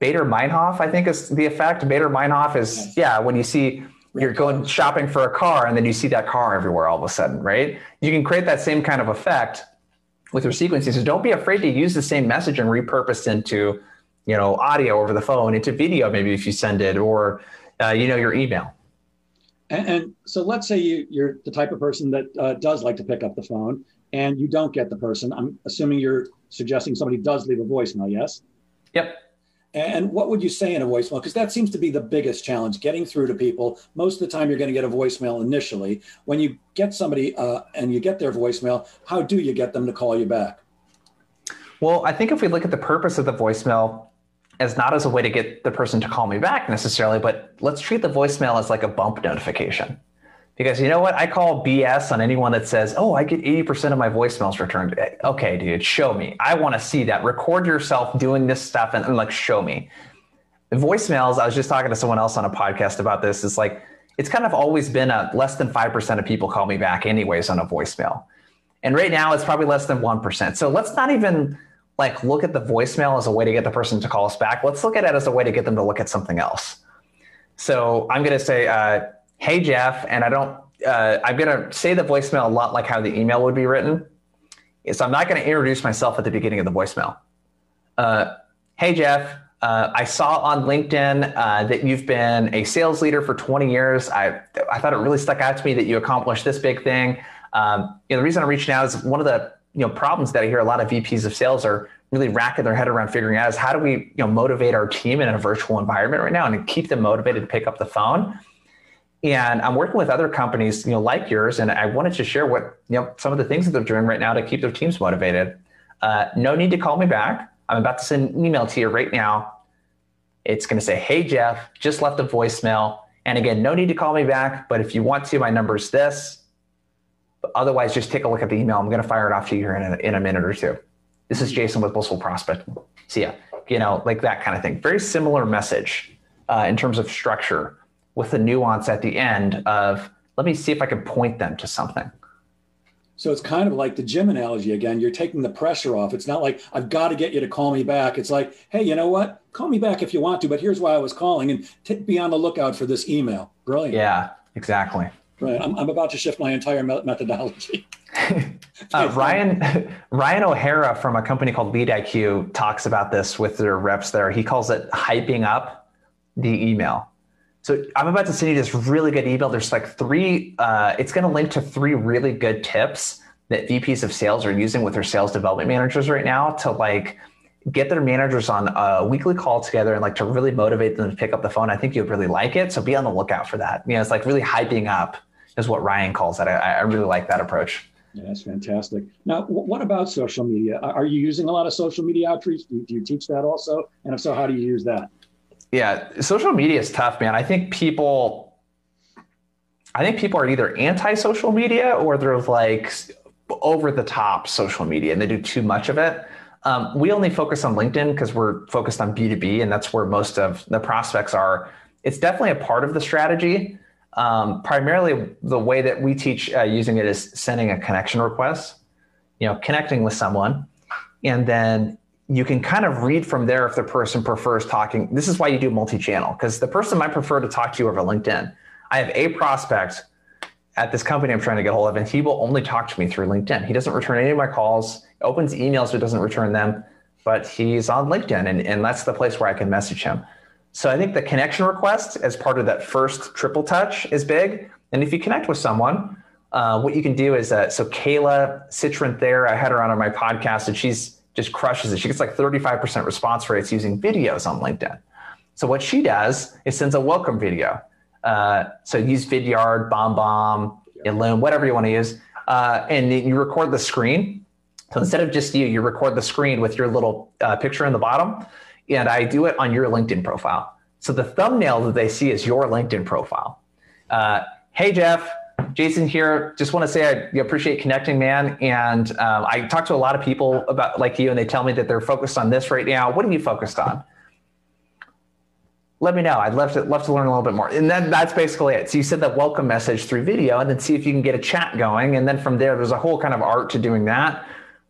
Baader-Meinhof, I think is the effect. Baader Meinhof is, yeah, when you see you're going shopping for a car and then you see that car everywhere all of a sudden, right? You can create that same kind of effect with your sequencing. So don't be afraid to use the same message and repurpose into, you know, audio over the phone, into video, maybe if you send it, or, uh, you know, your email. And, and, so let's say you, are the type of person that uh, does like to pick up the phone and you don't get the person. I'm assuming you're suggesting somebody does leave a voicemail, yes? Yep. And what would you say in a voicemail? Because that seems to be the biggest challenge getting through to people. Most of the time, you're going to get a voicemail initially. When you get somebody uh, and you get their voicemail, how do you get them to call you back? Well, I think if we look at the purpose of the voicemail as not as a way to get the person to call me back necessarily, but let's treat the voicemail as like a bump notification. Because you know what? I call BS on anyone that says, oh, I get 80% of my voicemails returned. Okay, dude, show me. I want to see that. Record yourself doing this stuff and, and like show me. The voicemails, I was just talking to someone else on a podcast about this. It's like, it's kind of always been a less than 5% of people call me back, anyways, on a voicemail. And right now it's probably less than 1%. So let's not even like look at the voicemail as a way to get the person to call us back. Let's look at it as a way to get them to look at something else. So I'm going to say, uh, hey Jeff, and I don't. Uh, I'm going to say the voicemail a lot like how the email would be written. So I'm not going to introduce myself at the beginning of the voicemail. Uh, hey Jeff, uh, I saw on LinkedIn uh, that you've been a sales leader for 20 years. I I thought it really stuck out to me that you accomplished this big thing. Um, you know, the reason I'm reaching out is one of the you know problems that I hear a lot of VPs of sales are really racking their head around figuring out is how do we you know motivate our team in a virtual environment right now and keep them motivated to pick up the phone. And I'm working with other companies, you know, like yours, and I wanted to share what you know some of the things that they're doing right now to keep their teams motivated. Uh, no need to call me back. I'm about to send an email to you right now. It's going to say, "Hey Jeff, just left a voicemail." And again, no need to call me back, but if you want to, my number is this. But otherwise, just take a look at the email. I'm going to fire it off to you here in a, in a minute or two. This is Jason with Blissful Prospect. See ya. You know, like that kind of thing. Very similar message uh, in terms of structure with the nuance at the end of let me see if I can point them to something. So it's kind of like the gym analogy again. You're taking the pressure off. It's not like I've got to get you to call me back. It's like, hey, you know what? Call me back if you want to, but here's why I was calling, and t- be on the lookout for this email. Brilliant. Yeah, exactly. Right. I'm, I'm about to shift my entire methodology. uh, Ryan Ryan O'Hara from a company called LeadIQ talks about this with their reps there. He calls it hyping up the email. So I'm about to send you this really good email. There's like three, uh, it's going to link to three really good tips that VPs of sales are using with their sales development managers right now to like get their managers on a weekly call together and like to really motivate them to pick up the phone. I think you'd really like it. So be on the lookout for that. You know, it's like really hyping up is what Ryan calls it. I, I really like that approach. Yeah, that's fantastic. Now, what about social media? Are you using a lot of social media outreach? Do you teach that also? And if so, how do you use that? Yeah, social media is tough, man. I think people, I think people are either anti-social media or they're like over the top social media and they do too much of it. Um, we only focus on LinkedIn because we're focused on B2B and that's where most of the prospects are. It's definitely a part of the strategy. Um, primarily, the way that we teach uh, using it is sending a connection request, you know, connecting with someone, and then you can kind of read from there if the person prefers talking. This is why you do multi channel, because the person might prefer to talk to you over LinkedIn. I have a prospect at this company I'm trying to get hold of, and he will only talk to me through LinkedIn. He doesn't return any of my calls, opens emails, but doesn't return them. But he's on LinkedIn, and, and that's the place where I can message him. So I think the connection request as part of that first triple touch is big. And if you connect with someone, uh, what you can do is uh, so Kayla Citron there, I had her on my podcast, and she's just crushes it. She gets like 35% response rates using videos on LinkedIn. So what she does is sends a welcome video. Uh, so use Vidyard, BombBomb, Loom, whatever you want to use, uh, and you record the screen. So instead of just you, you record the screen with your little uh, picture in the bottom, and I do it on your LinkedIn profile. So the thumbnail that they see is your LinkedIn profile. Uh, hey Jeff, Jason here. Just want to say I appreciate connecting, man. And um, I talk to a lot of people about like you, and they tell me that they're focused on this right now. What are you focused on? Let me know. I'd love to love to learn a little bit more. And then that's basically it. So you send that welcome message through video, and then see if you can get a chat going. And then from there, there's a whole kind of art to doing that.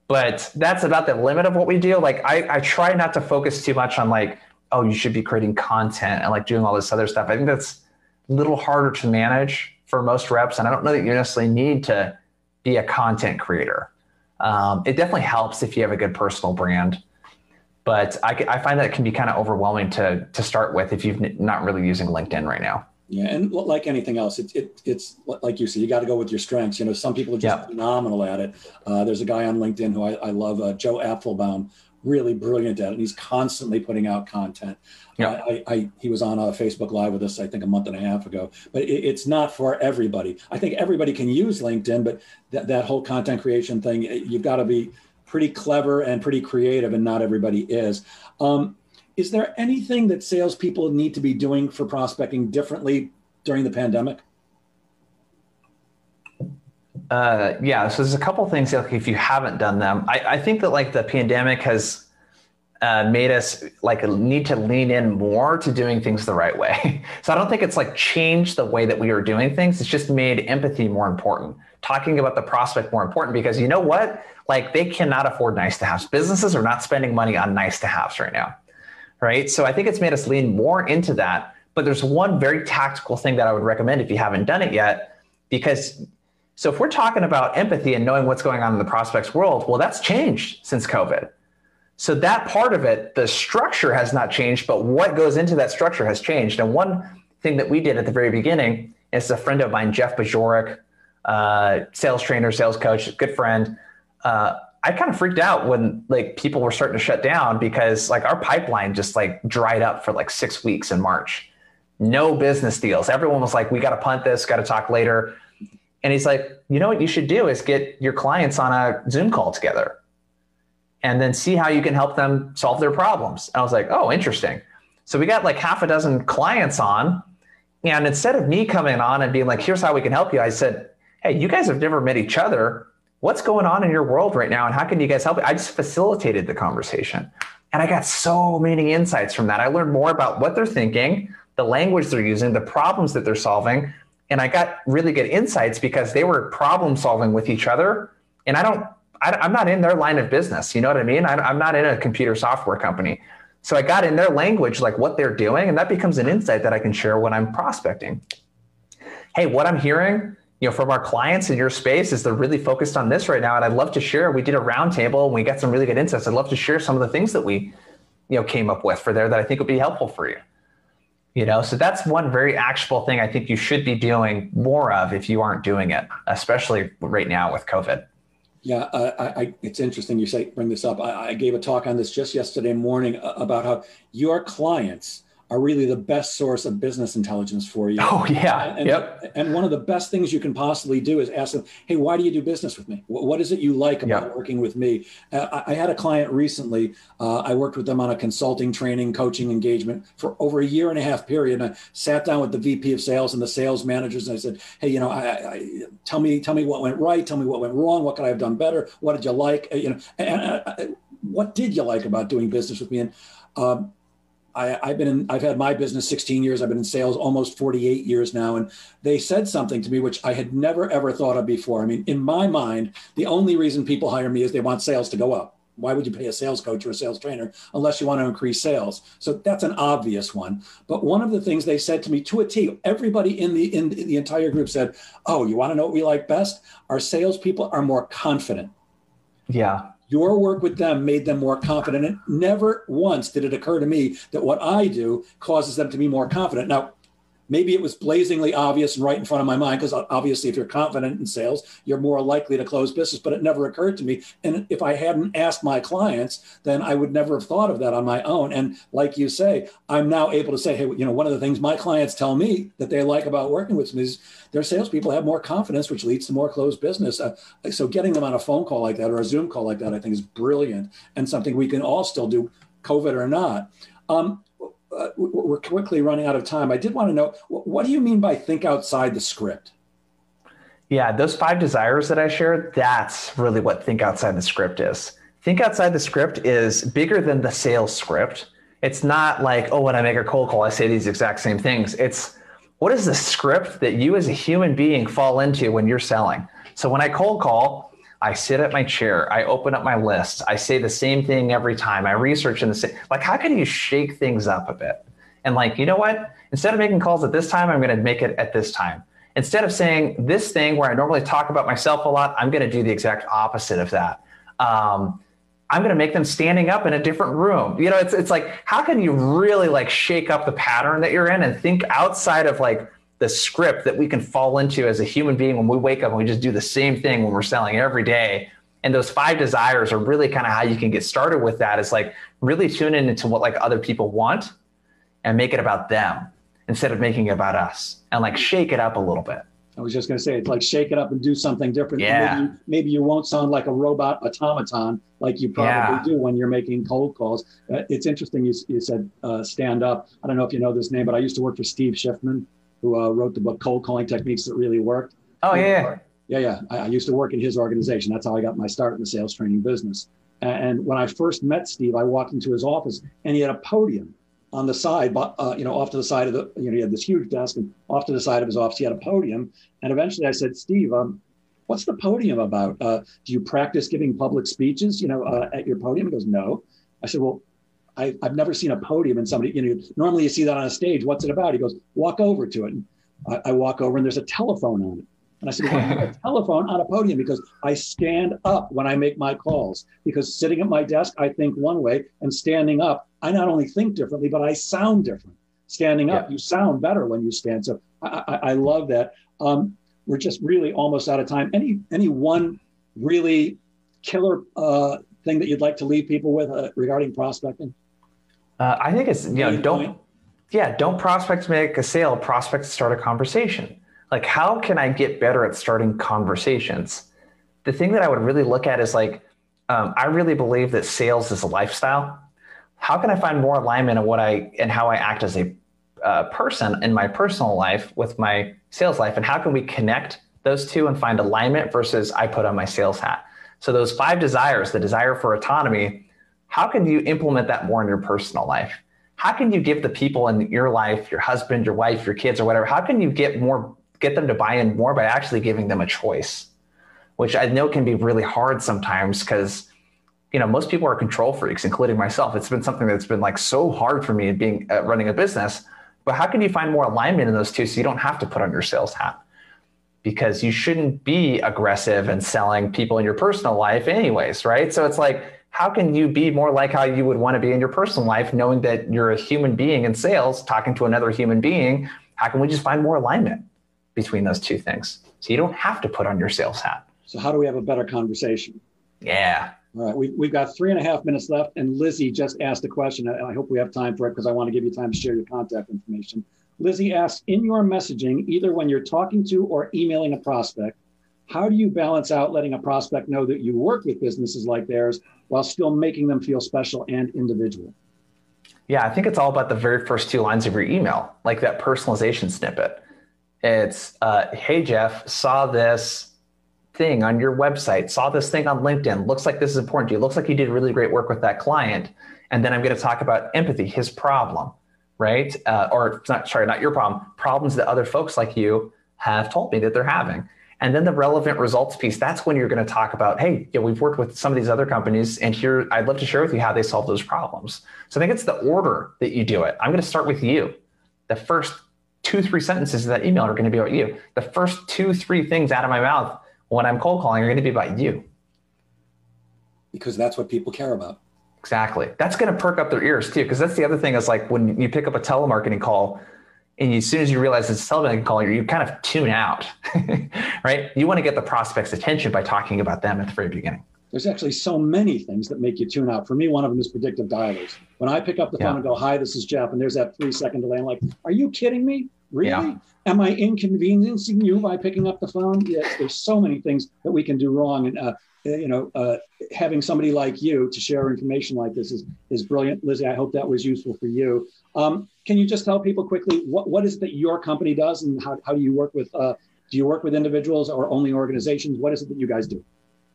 But that's about the limit of what we do. Like I, I try not to focus too much on like, oh, you should be creating content and like doing all this other stuff. I think that's a little harder to manage for most reps. And I don't know that you necessarily need to be a content creator. Um, it definitely helps if you have a good personal brand. But I, I find that it can be kind of overwhelming to, to start with if you're not really using LinkedIn right now. Yeah, and like anything else, it, it, it's like you said, you got to go with your strengths. You know, some people are just yep. phenomenal at it. Uh, there's a guy on LinkedIn who I, I love, uh, Joe Apfelbaum, really brilliant at it. And he's constantly putting out content. Yeah. Uh, I, I, he was on a Facebook Live with us, I think, a month and a half ago. But it, it's not for everybody. I think everybody can use LinkedIn, but that, that whole content creation thing, you've got to be pretty clever and pretty creative, and not everybody is. Um, is there anything that salespeople need to be doing for prospecting differently during the pandemic? Uh, yeah, so there's a couple things like if you haven't done them, I, I think that like the pandemic has uh, made us like need to lean in more to doing things the right way. so I don't think it's like changed the way that we are doing things. It's just made empathy more important, talking about the prospect more important because you know what? Like they cannot afford nice to haves. Businesses are not spending money on nice to haves right now, right? So I think it's made us lean more into that. But there's one very tactical thing that I would recommend if you haven't done it yet, because so if we're talking about empathy and knowing what's going on in the prospects world, well, that's changed since COVID. So that part of it, the structure has not changed, but what goes into that structure has changed. And one thing that we did at the very beginning is a friend of mine, Jeff Bajorek, uh, sales trainer, sales coach, good friend. Uh, I kind of freaked out when like people were starting to shut down because like our pipeline just like dried up for like six weeks in March. No business deals. Everyone was like, we got to punt this, got to talk later. And he's like, you know what you should do is get your clients on a Zoom call together and then see how you can help them solve their problems. And I was like, oh, interesting. So we got like half a dozen clients on. And instead of me coming on and being like, here's how we can help you, I said, hey, you guys have never met each other. what's going on in your world right now and how can you guys help? I just facilitated the conversation. And I got so many insights from that. I learned more about what they're thinking, the language they're using, the problems that they're solving. And I got really good insights because they were problem solving with each other. And I don't, I, am not in their line of business. You know what I mean? I, I'm not in a computer software company. So I got in their language, like what they're doing, and that becomes an insight that I can share when I'm prospecting. Hey, what I'm hearing, you know, from our clients in your space is they're really focused on this right now, and I'd love to share. We did a roundtable, and we got some really good insights. I'd love to share some of the things that we, you know, came up with for there that I think would be helpful for you. You know, so that's one very actionable thing I think you should be doing more of if you aren't doing it, especially right now with COVID. Yeah, uh, I, it's interesting you say bring this up. I, I, gave a talk on this just yesterday morning uh, about how your clients are really the best source of business intelligence for you. Oh yeah, and, yep. And one of the best things you can possibly do is ask them, "Hey, why do you do business with me? What is it you like about yep. working with me?" Uh, I had a client recently. Uh, I worked with them on a consulting, training, coaching engagement for over a year and a half period. And I sat down with the VP of sales and the sales managers, and I said, "Hey, you know, I, I, tell me, tell me what went right. Tell me what went wrong. What could I have done better? What did you like? Uh, you know, and, and uh, what did you like about doing business with me?" And um, I, have been in, I've had my business 16 years. I've been in sales almost 48 years now. And they said something to me, which I had never, ever thought of before. I mean, in my mind, the only reason people hire me is they want sales to go up. Why would you pay a sales coach or a sales trainer unless you want to increase sales? So that's an obvious one. But one of the things they said to me to a T, everybody in the in the entire group said, "Oh, you want to know what we like best? Our salespeople are more confident." Yeah your work with them made them more confident. And never once did it occur to me that what I do causes them to be more confident. Now, maybe it was blazingly obvious and right in front of my mind because obviously if you're confident in sales you're more likely to close business but it never occurred to me. And if i hadn't asked my clients then i would never have thought of that on my own. And like you say i'm now able to say hey you know one of the things my clients tell me that they like about working with me is their salespeople have more confidence which leads to more closed business. Uh, so getting them on a phone call like that or a zoom call like that i think is brilliant and something we can all still do covid or not. Um, uh, we're quickly running out of time. I did want to know what do you mean by think outside the script? Yeah, those five desires that I shared, that's really what think outside the script is. Think outside the script is bigger than the sales script. It's not like, oh, when I make a cold call, I say these exact same things. It's what is the script that you as a human being fall into when you're selling? So when I cold call, I sit at my chair, I open up my list, I say the same thing every time, I research in the same like how can you shake things up a bit? And like, you know what? Instead of making calls at this time, I'm going to make it at this time. Instead of saying this thing where I normally talk about myself a lot, I'm going to do the exact opposite of that. Um, I'm going to make them standing up in a different room. You know, it's it's like how can you really like shake up the pattern that you're in and think outside of like the script that we can fall into as a human being when we wake up and we just do the same thing when we're selling every day. And those five desires are really kind of how you can get started with that. Is like really tune in into what like other people want and make it about them instead of making it about us and like shake it up a little bit. I was just going to say, it's like shake it up and do something different. Yeah. Maybe, maybe you won't sound like a robot automaton like you probably yeah. do when you're making cold calls. Uh, it's interesting you, you said uh, stand up. I don't know if you know this name, but I used to work for Steve Schiffman who uh, wrote the book Cold Calling Techniques That Really Worked. Oh, yeah. Yeah, yeah. I, I, used to work in his organization. That's how I got my start in the sales training business. And when I first met Steve, I walked into his office and he had a podium on the side, but uh, you know, off to the side of the, you know, he had this huge desk, and off to the side of his office, he had a podium. And eventually, I said, Steve, um, what's the podium about? Uh, do you practice giving public speeches, you know, uh, at your podium? He goes, no. I said, well, I, have never seen a podium and somebody, you know, normally you see that on a stage. What's it about? He goes, walk over to it. And I, I walk over and there's a telephone on it. And I said, well, a telephone on a podium because I stand up when I make my calls. Because sitting at my desk, I think one way, and standing up, I not only think differently, but I sound different. Standing up, yeah. you sound better when you stand. So I, I, I love that. Um, we're just really almost out of time. Any any one really killer uh, thing that you'd like to leave people with uh, regarding prospecting? Uh, I think it's you know don't yeah don't prospects make a sale, Prospects start a conversation. Like how can I get better at starting conversations? The thing that I would really look at is like um, I really believe that sales is a lifestyle. How can I find more alignment in what I and how I act as a uh, person in my personal life with my sales life, and how can we connect those two and find alignment versus I put on my sales hat. So those five desires, the desire for autonomy, how can you implement that more in your personal life? How can you give the people in your life, your husband, your wife, your kids, or whatever, how can you get more, get them to buy in more by actually giving them a choice? Which I know can be really hard sometimes because you know most people are control freaks, including myself. It's been something that's been like so hard for me being uh, running a business. But how can you find more alignment in those two so you don't have to put on your sales hat? Because you shouldn't be aggressive and selling people in your personal life, anyways, right? So it's like how can you be more like how you would want to be in your personal life, knowing that you're a human being in sales talking to another human being? How can we just find more alignment between those two things? So you don't have to put on your sales hat. So, how do we have a better conversation? Yeah. All right. We, we've got three and a half minutes left, and Lizzie just asked a question. I, I hope we have time for it because I want to give you time to share your contact information. Lizzie asks In your messaging, either when you're talking to or emailing a prospect, how do you balance out letting a prospect know that you work with businesses like theirs while still making them feel special and individual? Yeah, I think it's all about the very first two lines of your email, like that personalization snippet. It's, uh, hey, Jeff, saw this thing on your website, saw this thing on LinkedIn, looks like this is important to you, looks like you did really great work with that client. And then I'm going to talk about empathy, his problem, right? Uh, or not, sorry, not your problem, problems that other folks like you have told me that they're having. And then the relevant results piece, that's when you're going to talk about, hey, yeah, we've worked with some of these other companies, and here I'd love to share with you how they solve those problems. So I think it's the order that you do it. I'm going to start with you. The first two, three sentences of that email are going to be about you. The first two, three things out of my mouth when I'm cold calling are going to be about you. Because that's what people care about. Exactly. That's going to perk up their ears too. Because that's the other thing is like when you pick up a telemarketing call, and as soon as you realize it's a telemarketing call, you kind of tune out, right? You want to get the prospect's attention by talking about them at the very beginning. There's actually so many things that make you tune out. For me, one of them is predictive dialers. When I pick up the phone and go, "Hi, this is Jeff," and there's that three second delay, I'm like, "Are you kidding me? Really? Yeah. Am I inconveniencing you by picking up the phone?" Yes. There's so many things that we can do wrong, and uh, you know, uh, having somebody like you to share information like this is is brilliant, Lizzie. I hope that was useful for you. Um, can you just tell people quickly what, what is it that your company does and how, how do you work with, uh, do you work with individuals or only organizations? What is it that you guys do?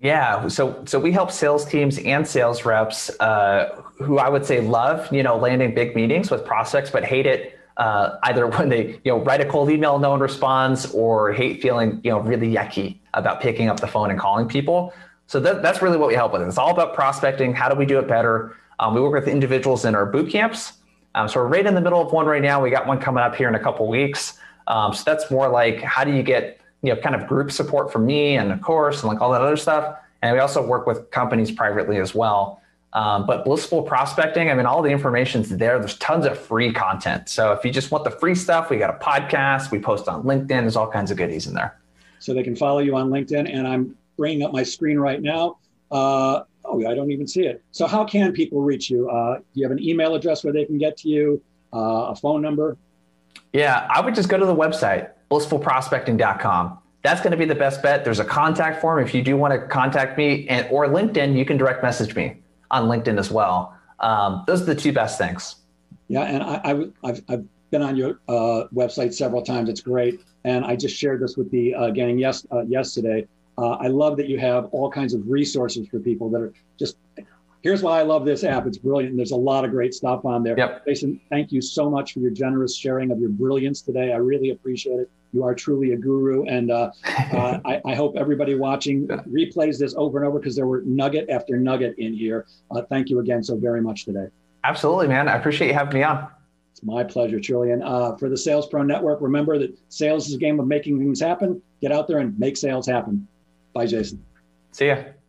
Yeah, so so we help sales teams and sales reps uh, who I would say love you know landing big meetings with prospects, but hate it uh, either when they you know write a cold email, no one responds, or hate feeling you know really yucky about picking up the phone and calling people. So that, that's really what we help with. It's all about prospecting. How do we do it better? Um, we work with individuals in our boot camps. Um, so we're right in the middle of one right now. We got one coming up here in a couple weeks. Um, so that's more like how do you get you know kind of group support from me and of course and like all that other stuff. And we also work with companies privately as well. Um, but blissful prospecting, I mean, all the information's there. There's tons of free content. So if you just want the free stuff, we got a podcast. We post on LinkedIn. There's all kinds of goodies in there. So they can follow you on LinkedIn. And I'm bringing up my screen right now. Uh, Oh, I don't even see it. So, how can people reach you? Uh, do you have an email address where they can get to you? Uh, a phone number? Yeah, I would just go to the website, blissfulprospecting.com. That's going to be the best bet. There's a contact form if you do want to contact me, and or LinkedIn. You can direct message me on LinkedIn as well. Um, those are the two best things. Yeah, and I, have I've been on your uh, website several times. It's great, and I just shared this with the uh, gang yes uh, yesterday. Uh, I love that you have all kinds of resources for people that are just. Here's why I love this app. It's brilliant. And there's a lot of great stuff on there. Yep. Jason, thank you so much for your generous sharing of your brilliance today. I really appreciate it. You are truly a guru. And uh, uh, I, I, hope everybody watching replays this over and over because there were nugget after nugget in here. Uh, thank you again so very much today. Absolutely, man. I appreciate you having me on. It's my pleasure, truly. And uh, for the Sales Pro Network, remember that sales is a game of making things happen. Get out there and make sales happen. Bye, Jason. See ya.